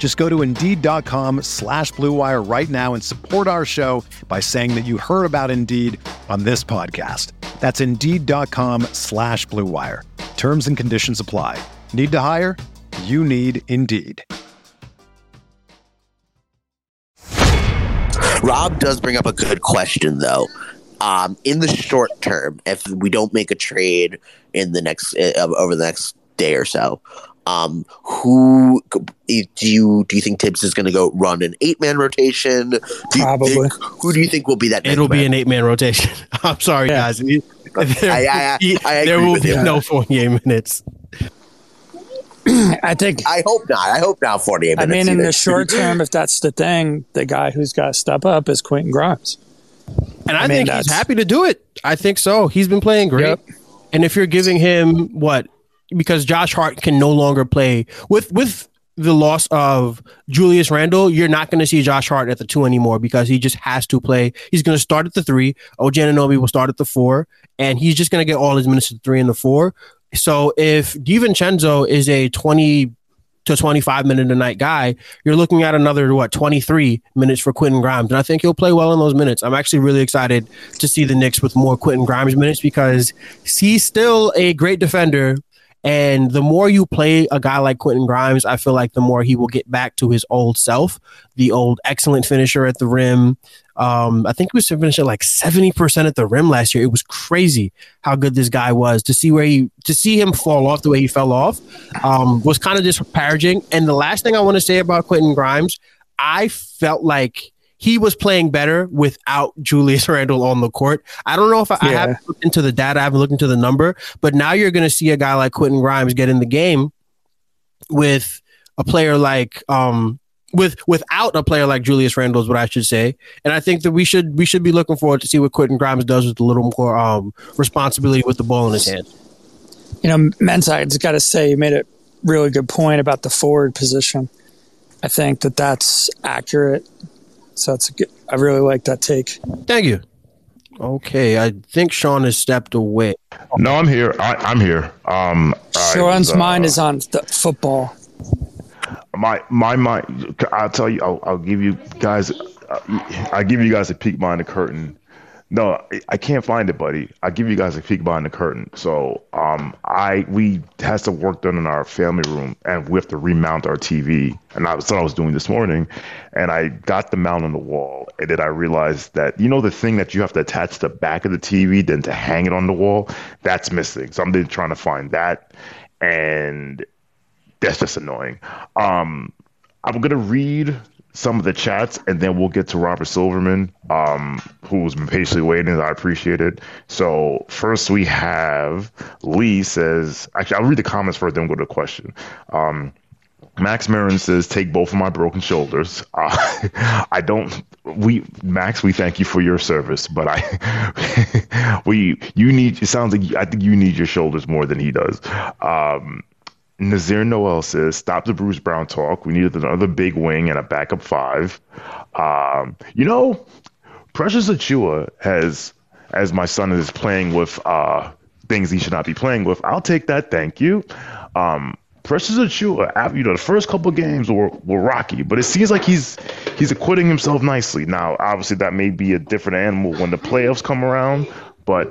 Just go to Indeed.com slash Blue Wire right now and support our show by saying that you heard about Indeed on this podcast. That's Indeed.com slash Blue Wire. Terms and conditions apply. Need to hire? You need Indeed. Rob does bring up a good question, though. Um, in the short term, if we don't make a trade in the next uh, over the next day or so, um, who do you do you think Thibs is going to go run an eight man rotation? Do you Probably. think- who do you think will be that? It'll next be man? an eight man rotation. (laughs) I'm sorry, Yeah. guys. There, I- I- I (laughs) there agree will with be you. no Fournier minutes. (clears throat) I think. I hope not. I hope not. Forty eight I minutes. mean, in either. the short (laughs) term, if that's the thing, the guy who's got to step up is Quentin Grimes. And I, I mean, think he's happy to do it. I think so. He's been playing great. Yep. And if you're giving him what because Josh Hart can no longer play with with the loss of Julius Randle, you're not going to see Josh Hart at the two anymore because he just has to play. He's going to start at the three. OG Anunoby will start at the four, and he's just going to get all his minutes at the three and the four. So if DiVincenzo is a 20 to 25 minute a night guy, you're looking at another, what, 23 minutes for Quentin Grimes. And I think he'll play well in those minutes. I'm actually really excited to see the Knicks with more Quentin Grimes minutes because he's still a great defender. And the more you play a guy like Quentin Grimes, I feel like the more he will get back to his old self, the old excellent finisher at the rim, um, I think he was finishing like 70% at the rim last year. It was crazy how good this guy was to see where he, to see him fall off the way he fell off um, was kind of disparaging. And the last thing I want to say about Quentin Grimes, I felt like he was playing better without Julius (laughs) Randle on the court. I don't know if I, yeah. I haven't looked into the data, I haven't looked into the number, but now you're going to see a guy like Quentin Grimes get in the game with a player like um, with without a player like Julius Randle is what I should say. And I think that we should we should be looking forward to see what Quentin Grimes does with a little more um, responsibility with the ball in his hand. You know, Menside's got to say you made a really good point about the forward position. I think that that's accurate. So that's a good, I really like that take. Thank you. Okay, I think Shawn has stepped away. No, I'm here. I, am here. Um, Shawn's was, uh, mind is on football my my mind. I'll tell you. I'll, I'll give you guys. Uh, I give you guys a peek behind the curtain. No, I can't find it, buddy. I give you guys a peek behind the curtain. So, um, I we has some work done in our family room, and we have to remount our TV. And that's what I was doing this morning, and I got the mount on the wall, and then I realized that you know the thing that you have to attach to the back of the TV, then to hang it on the wall, that's missing. So I'm then trying to find that, and that's just annoying. Um, I'm gonna read some of the chats and then we'll get to Robert Silverman, um, who's been patiently waiting. I appreciate it. So first we have Lee says, actually, I'll read the comments first, then we'll go to the question. Um, Max Marin says, "Take both of my broken shoulders." Uh, (laughs) I don't. We Max, we thank you for your service, but I, (laughs) we you need. It sounds like I think you need your shoulders more than he does. Um, Nazir Noel says, "Stop the Bruce Brown talk. We needed another big wing and a backup five. Um, you know, Precious Achiuwa has, as my son is playing with uh, things he should not be playing with. I'll take that. Thank you. Um, Precious Achiuwa, you know, the first couple games were, were rocky, but it seems like he's he's acquitting himself nicely. Now, obviously, that may be a different animal when the playoffs come around, but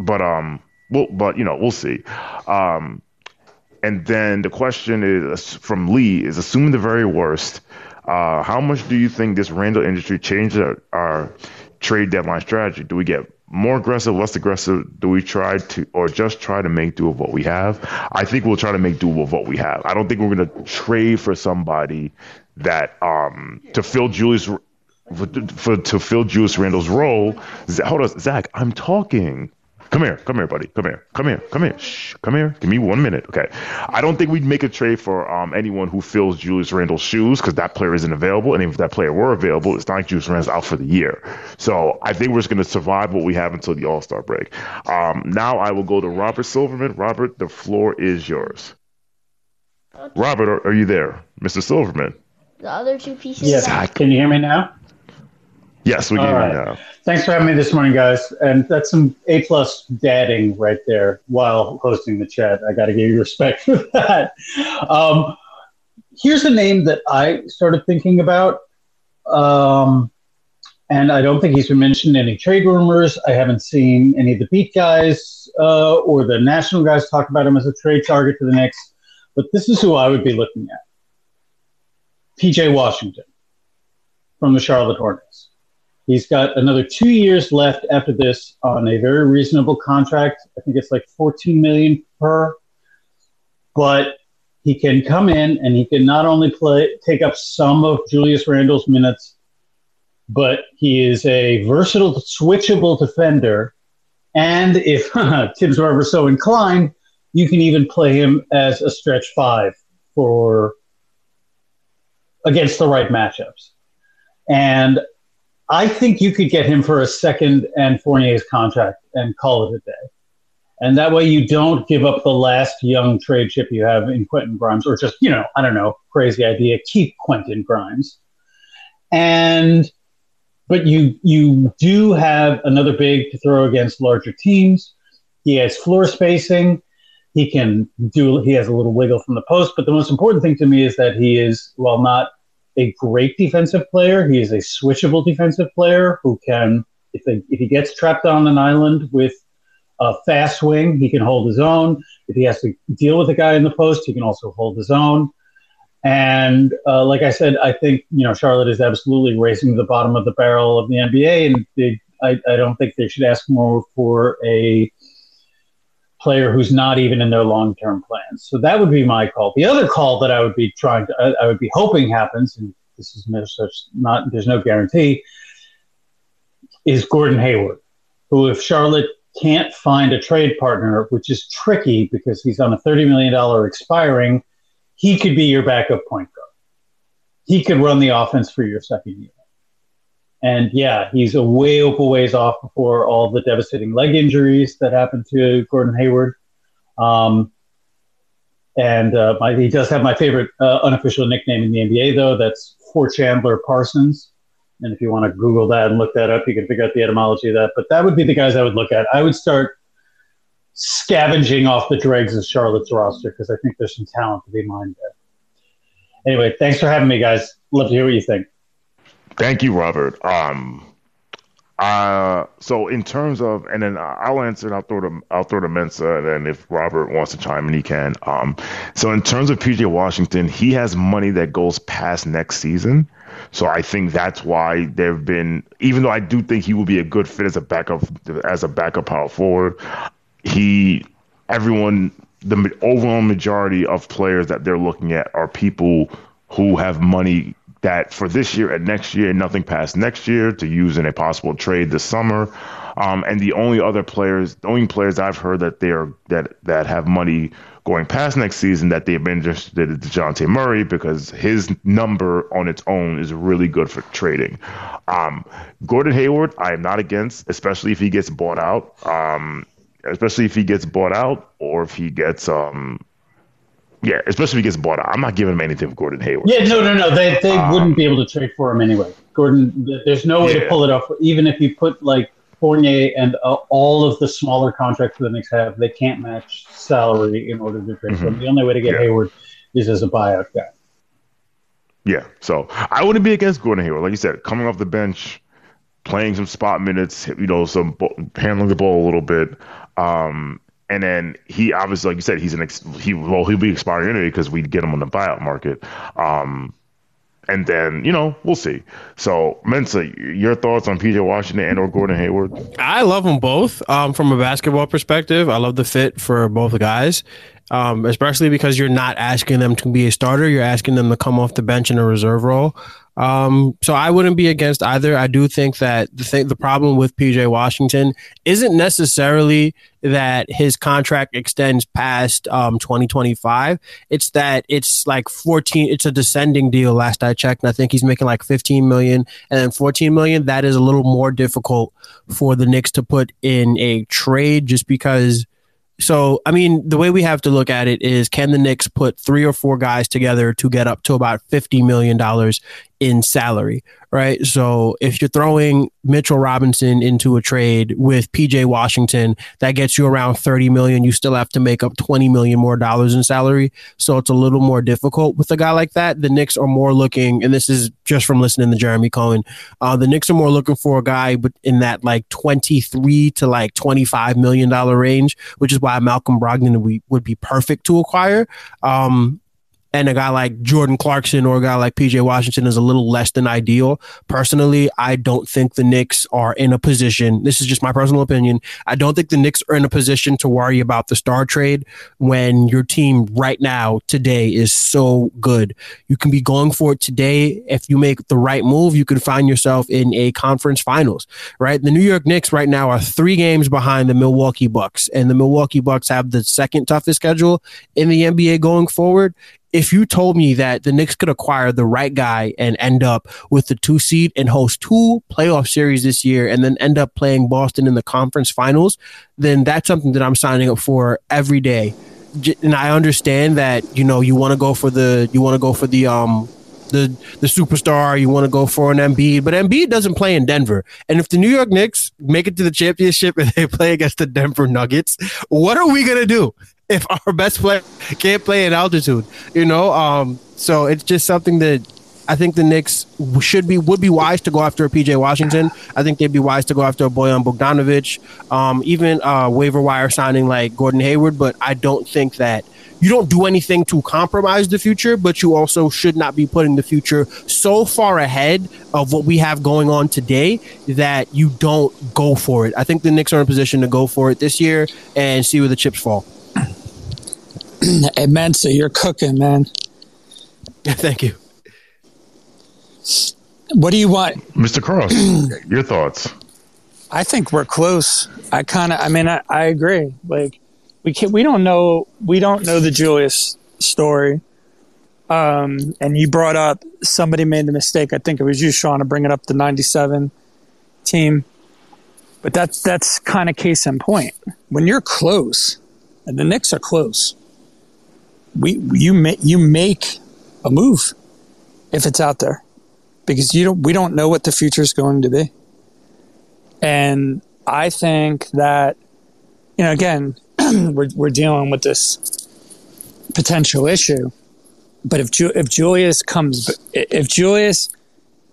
but um, well, but you know, we'll see. Um, and then the question is from Lee is assuming the very worst. Uh, how much do you think this Randle industry changed our, our trade deadline strategy? Do we get more aggressive, less aggressive? Do we try to, or just try to make do with what we have? I think we'll try to make do with what we have. I don't think we're going to trade for somebody that um, to fill Julius for, for to fill Julius Randle's role. Hold on, Zach, I'm talking. Come here, come here, buddy. Come here, come here, come here. Shh, come here. Give me one minute, okay? I don't think we'd make a trade for um, anyone who fills Julius Randle's shoes because that player isn't available. And if that player were available, it's not like Julius Randle's out for the year. So I think we're just going to survive what we have until the All Star break. Um, now I will go to Robert Silverman. Robert, the floor is yours. Robert, are, are you there, Mr. Silverman? The other two pieces. Yes. Can you hear me now? Yes, we can right. now. Thanks for having me this morning, guys. And that's some A plus dadding right there while hosting the chat. I got to give you respect for (laughs) that. Um, here's a name that I started thinking about. Um, and I don't think he's been mentioned in any trade rumors. I haven't seen any of the beat guys uh, or the national guys talk about him as a trade target to the Knicks. But this is who I would be looking at PJ Washington from the Charlotte Hornets. He's got another two years left after this on a very reasonable contract. I think it's like 14 million per. But he can come in and he can not only play take up some of Julius Randle's minutes, but he is a versatile, switchable defender. And if Thibs were ever so inclined, you can even play him as a stretch five for against the right matchups. And I think you could get him for a second and Fournier's contract and call it a day. And that way you don't give up the last young trade chip you have in Quentin Grimes, or just, you know, I don't know, crazy idea, keep Quentin Grimes. And but you you do have another big to throw against larger teams. He has floor spacing. He can do. He has a little wiggle from the post. But the most important thing to me is that he is, while not a great defensive player, he is a switchable defensive player who can, if they, if he gets trapped on an island with a fast wing, he can hold his own. If he has to deal with a guy in the post, he can also hold his own. And uh, like I said, I think you know Charlotte is absolutely racing to the bottom of the barrel of the NBA, and they, I, I don't think they should ask more for a player who's not even in their long term plans. So that would be my call. The other call that I would be trying to, I, I would be hoping happens, and this is no such not, there's no guarantee, is Gordon Hayward, who if Charlotte can't find a trade partner, which is tricky because he's on a $30 million expiring, he could be your backup point guard. He could run the offense for your second year. And yeah, he's a way a ways off before all the devastating leg injuries that happened to Gordon Hayward. Um, and uh, my, he does have my favorite uh, unofficial nickname in the NBA, though. That's for Chandler Parsons. And if you want to Google that and look that up, you can figure out the etymology of that. But that would be the guys I would look at. I would start scavenging off the dregs of Charlotte's roster because I think there's some talent to be mined there. Anyway, thanks for having me, guys. Love to hear what you think. Thank you, Robert. Um, uh, so in terms of, and then I'll answer I'll throw to I'll throw to Mensa, and then if Robert wants to chime in, he can. Um, so in terms of PJ Washington, he has money that goes past next season. So I think that's why there've been, even though I do think he will be a good fit as a backup as a backup power forward, he everyone the overall majority of players that they're looking at are people who have money that for this year and next year, nothing past next year to use in a possible trade this summer. Um, and the only other players, the only players I've heard that they are that that have money going past next season that they've been interested in Dejounte Murray because his number on its own is really good for trading. Um, Gordon Hayward, I am not against, especially if he gets bought out. Um, especially if he gets bought out or if he gets um yeah, especially if he gets bought out. I'm not giving him anything for Gordon Hayward. Yeah, no, no, no. They they um, wouldn't be able to trade for him anyway. Gordon, there's no way yeah. to pull it off. Even if you put like Fournier and uh, all of the smaller contracts the Knicks have, they can't match salary in order to trade mm-hmm. for him. The only way to get yeah. Hayward is as a buyout guy. Yeah, so I wouldn't be against Gordon Hayward. Like you said, coming off the bench, playing some spot minutes, you know, some handling the ball a little bit. Um, and then he obviously, like you said, he's an ex- he well he'll be expiring anyway because we'd get him on the buyout market. Um, and then you know we'll see. So Mensa, your thoughts on PJ Washington and or Gordon Hayward? I love them both. Um, from a basketball perspective, I love the fit for both guys. Um, especially because you're not asking them to be a starter, you're asking them to come off the bench in a reserve role. Um, so I wouldn't be against either. I do think that the thing, the problem with PJ Washington isn't necessarily that his contract extends past um, 2025. It's that it's like 14. It's a descending deal. Last I checked, and I think he's making like 15 million and then 14 million. That is a little more difficult for the Knicks to put in a trade, just because so, I mean, the way we have to look at it is can the Knicks put three or four guys together to get up to about $50 million in salary, right? So if you're throwing Mitchell Robinson into a trade with PJ Washington, that gets you around 30 million. You still have to make up 20 million more dollars in salary. So it's a little more difficult with a guy like that. The Knicks are more looking, and this is just from listening to Jeremy Cohen, uh, the Knicks are more looking for a guy in that like 23 to like 25 million dollar range, which is why Malcolm Brogdon would, would be perfect to acquire. Um, and a guy like Jordan Clarkson or a guy like PJ Washington is a little less than ideal. Personally, I don't think the Knicks are in a position. This is just my personal opinion. I don't think the Knicks are in a position to worry about the star trade when your team right now today is so good. You can be going for it today. If you make the right move, you could find yourself in a conference finals, right? The New York Knicks right now are three games behind the Milwaukee Bucks, and the Milwaukee Bucks have the second toughest schedule in the NBA going forward if you told me that the Knicks could acquire the right guy and end up with the two seed and host two playoff series this year and then end up playing Boston in the conference finals, then that's something that I'm signing up for every day. And I understand that, you know, you want to go for the, you want to go for the, um, the the superstar. You want to go for an Embiid, but Embiid doesn't play in Denver. And if the New York Knicks make it to the championship and (laughs) they play against the Denver Nuggets, what are we gonna do if our best player can't play at altitude? You know, um, so it's just something that I think the Knicks should be would be wise to go after a PJ Washington. I think they'd be wise to go after a Bojan Bogdanovic, um, even uh, waiver wire signing like Gordon Hayward. But I don't think that you don't do anything to compromise the future, but you also should not be putting the future so far ahead of what we have going on today that you don't go for it. I think the Knicks are in a position to go for it this year and see where the chips fall. (clears throat) hey, Mensa, you're cooking, man. (laughs) Thank you. What do you want? Mr. Cross, (clears throat) your thoughts? I think we're close. I kind of, I mean, I, I agree. Like, we can not we don't know we don't know the Julius story. Um, and you brought up somebody made the mistake. I think it was you, Shawn, to bring it up the '97 team. But that's that's kind of case in point. When you're close, and the Knicks are close, we you make you make a move if it's out there because you don't we don't know what the future is going to be. And I think that you know again (clears throat) we're, we're dealing with this potential issue. But if Ju- if Julius comes, if Julius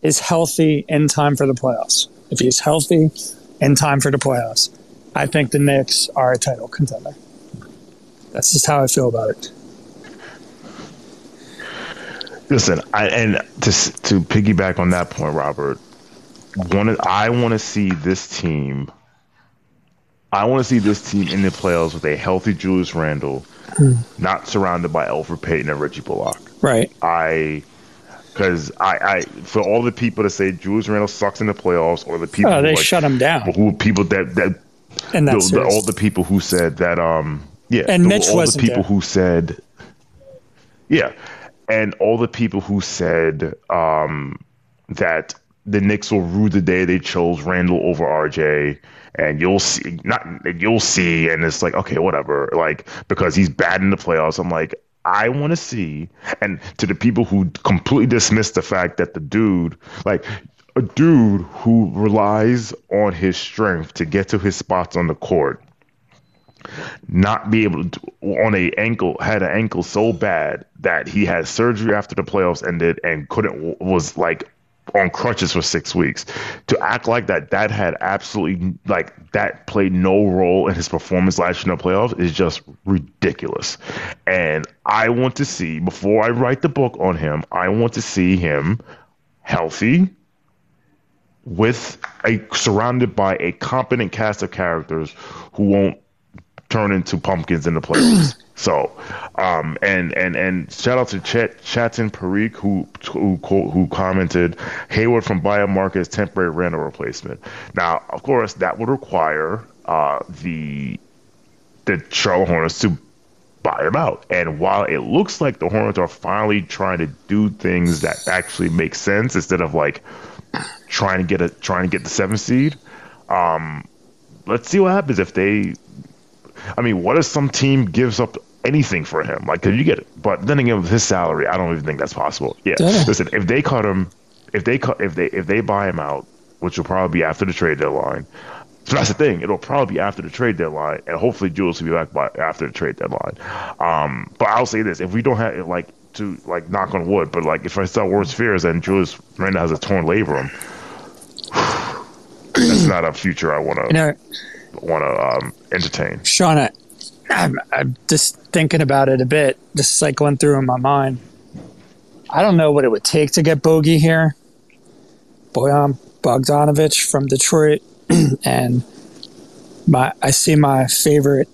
is healthy in time for the playoffs, if he's healthy in time for the playoffs, I think the Knicks are a title contender. That's just how I feel about it. Listen, I, and to to piggyback on that point, Robert, one I want to see this team I want to see this team in the playoffs with a healthy Julius Randle, mm. not surrounded by Elfrid Payton and Reggie Bullock. Right. I because I, I for all the people that say Julius Randle sucks in the playoffs, or the people oh, they like, shut him down. Who people that that and that's the, all the people who said that um yeah and the, Mitch all the people who said yeah and all the people who said um that the Knicks will rue the day they chose Randle over RJ and you'll see not you'll see and it's like okay whatever like because he's bad in the playoffs. I'm like i want to see and to the people who completely dismiss the fact that the dude like a dude who relies on his strength to get to his spots on the court not be able to on a ankle had an ankle so bad that he had surgery after the playoffs ended and couldn't was like on crutches for six weeks. To act like that, that had absolutely like that played no role in his performance last year in the playoffs is just ridiculous. And I want to see before I write the book on him, I want to see him healthy with a surrounded by a competent cast of characters who won't turn into pumpkins in the playoffs. (clears throat) So, um, and and and shout out to Chet Chatin Parikh who who who commented Hayward from Buyout Market is temporary rental replacement. Now, of course, that would require uh, the the Charlotte Hornets to buy him out. And while it looks like the Hornets are finally trying to do things that actually make sense instead of like trying to get a trying to get the seventh seed, um, let's see what happens if they I mean, what if some team gives up anything for him. Like, could you get it? But then again, with his salary, I don't even think that's possible. Yeah. Listen, if they cut him, if they cut, if they if they buy him out, which will probably be after the trade deadline. So that's the thing. It'll probably be after the trade deadline, and hopefully Jules will be back by after the trade deadline. Um, but I'll say this: if we don't have like to like knock on wood, but like if I start worst fears and Julius Randle has a torn labrum, (sighs) that's not a future I want to you know, want to um, entertain. Shawn, I'm, I'm just thinking about it a bit, just cycling through in my mind. I don't know what it would take to get Bogey here. Bojan Bogdanovic from Detroit, (clears throat) and my I see my favorite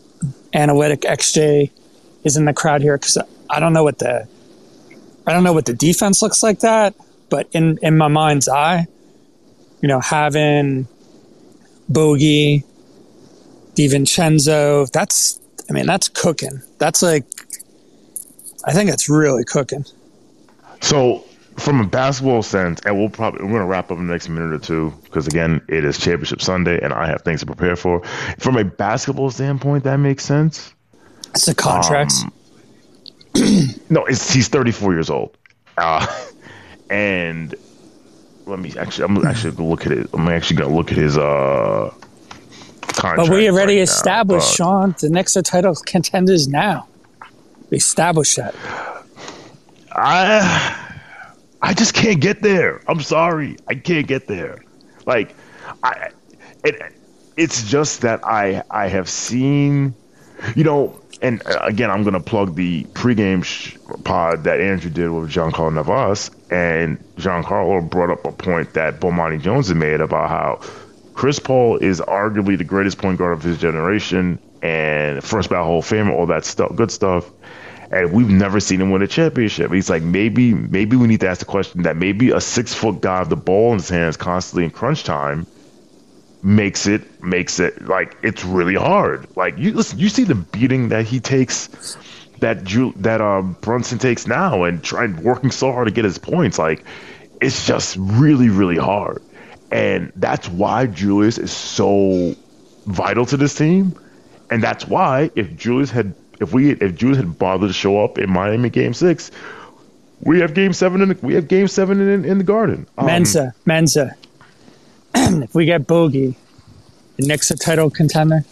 analytic XJ is in the crowd here because I don't know what the I don't know what the defense looks like that, but in in my mind's eye, you know, having Bogey, DiVincenzo, that's I mean, that's cooking. That's like, I think it's really cooking. So, from a basketball sense, and we'll probably we're gonna wrap up in the next minute or two because again, it is Championship Sunday, and I have things to prepare for. From a basketball standpoint, that makes sense. It's the contracts. Um, (clears throat) no, it's, he's 34 years old, uh, (laughs) and let me actually. I'm actually gonna look at it. I'm actually gonna look at his uh contract. but we already right established, but- Shawn, the are title contenders now. We established that. I I just can't get there. I'm sorry, I can't get there. Like I, it, it's just that I I have seen, you know, and uh, again I'm gonna plug the pregame sh- pod that Andrew did with Giancarlo Navas, and Giancarlo brought up a point that Bomani Jones had made about how Chris Paul is arguably the greatest point guard of his generation and first ballot Hall of Famer, all that stuff, good stuff and we've never seen him win a championship. He's like, maybe, maybe we need to ask the question that maybe a six foot guy with the ball in his hands constantly in crunch time makes it makes it like it's really hard. Like you listen, you see the beating that he takes, that Ju- that um Brunson takes now, and trying working so hard to get his points. Like it's just really really hard, and that's why Julius is so vital to this team, and that's why if Julius had if we if Julius had bothered to show up in Miami Game Six, we have Game Seven in the, we have Game Seven in, in the Garden. Um, Mensa, Mensa. (clears throat) if we get Bogey, the Knicks are title contender.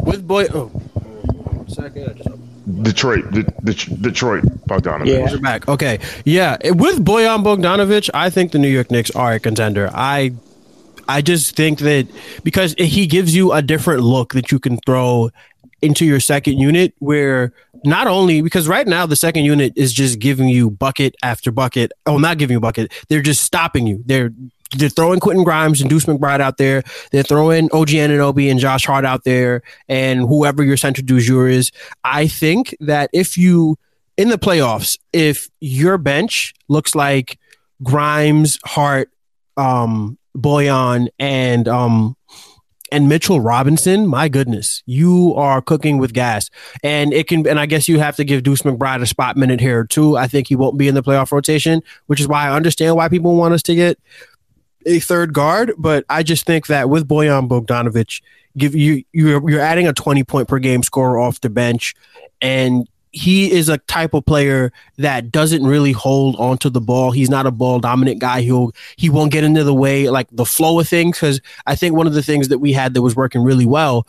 With boy, oh, one second. I just Detroit, De- De- Detroit, Bogdanovic. Yeah. You're back. Okay. Yeah. With Bojan Bogdanovic, I think the New York Knicks are a contender. I I just think that because he gives you a different look that you can throw into your second unit where not only because right now the second unit is just giving you bucket after bucket. Oh, not giving you bucket. They're just stopping you. They're they're throwing Quentin Grimes and Deuce McBride out there. They're throwing OG Anunoby and Josh Hart out there and whoever your center du jour is. I think that if you in the playoffs, if your bench looks like Grimes, Hart, um, Bojan, and um, and Mitchell Robinson, my goodness, you are cooking with gas. And it can, and I guess you have to give Deuce McBride a spot minute here too. I think he won't be in the playoff rotation, which is why I understand why people want us to get a third guard. But I just think that with Bojan Bogdanovic, give you you're you're adding a 20 point per game scorer off the bench, and he is a type of player that doesn't really hold onto the ball. He's not a ball dominant guy. He'll he won't get into the way like the flow of things because I think one of the things that we had that was working really well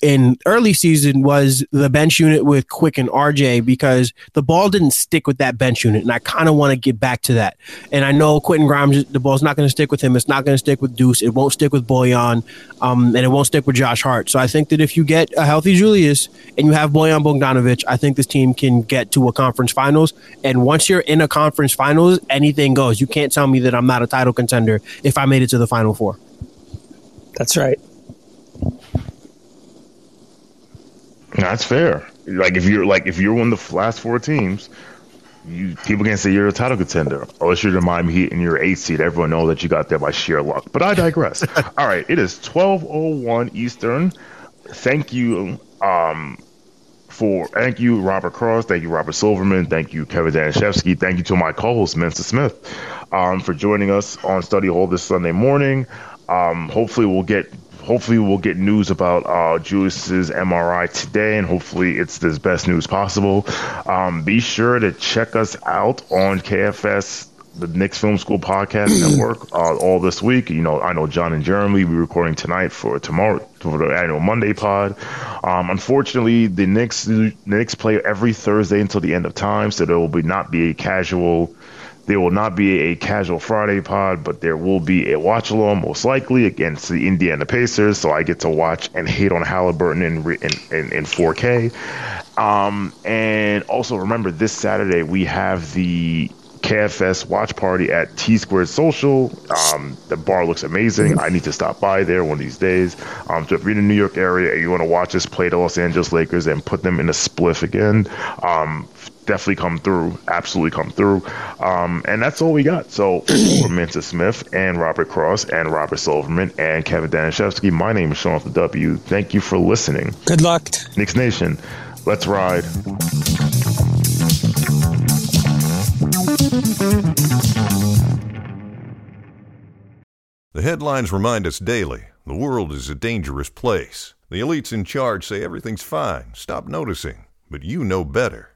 in early season was the bench unit with Quick and RJ because the ball didn't stick with that bench unit, and I kind of want to get back to that. And I know Quentin Grimes, the ball's not going to stick with him. It's not going to stick with Deuce. It won't stick with Bojan, um, and it won't stick with Josh Hart. So I think that if you get a healthy Julius and you have Bojan Bogdanovic, I think this team can get to a conference finals. And once you're in a conference finals, anything goes. You can't tell me that I'm not a title contender if I made it to the final four. That's right. That's fair. Like if you're like if you're one of the last four teams, you people can say you're a title contender. Unless you're the Miami Heat and you're eight seed, everyone knows that you got there by sheer luck. But I digress. (laughs) All right, it is twelve oh one Eastern. Thank you, um, for thank you, Robert Cross. Thank you, Robert Silverman. Thank you, Kevin Danishevsky. Thank you to my co-host, Mensa Smith, um, for joining us on Study Hall this Sunday morning. Um, hopefully, we'll get hopefully we'll get news about uh, Julius's MRI today, and hopefully it's the best news possible. Um, be sure to check us out on KFS, the Knicks Film School Podcast (clears throat) Network, uh, all this week. You know, I know John and Jeremy will be recording tonight for tomorrow for the annual Monday pod. Um, unfortunately, the Knicks the Knicks play every Thursday until the end of time, so there will be not be a casual. There will not be a casual Friday pod, but there will be a watch along, most likely against the Indiana Pacers. So I get to watch and hate on Haliburton in in, in, in 4K. Um, and also remember, this Saturday we have the KFS watch party at T Squared Social. Um, the bar looks amazing. I need to stop by there one of these days. Um, so if you're in the New York area and you want to watch us play the Los Angeles Lakers and put them in a spliff again, um, definitely come through, absolutely come through. Um, and that's all we got. So (clears throat) for Mensa Smith and Robert Cross and Robert Silverman and Kevin Danishevsky, my name is Shawn off the W. Thank you for listening. Good luck. Knicks Nation, let's ride. The headlines remind us daily the world is a dangerous place. The elites in charge say everything's fine, stop noticing, but you know better.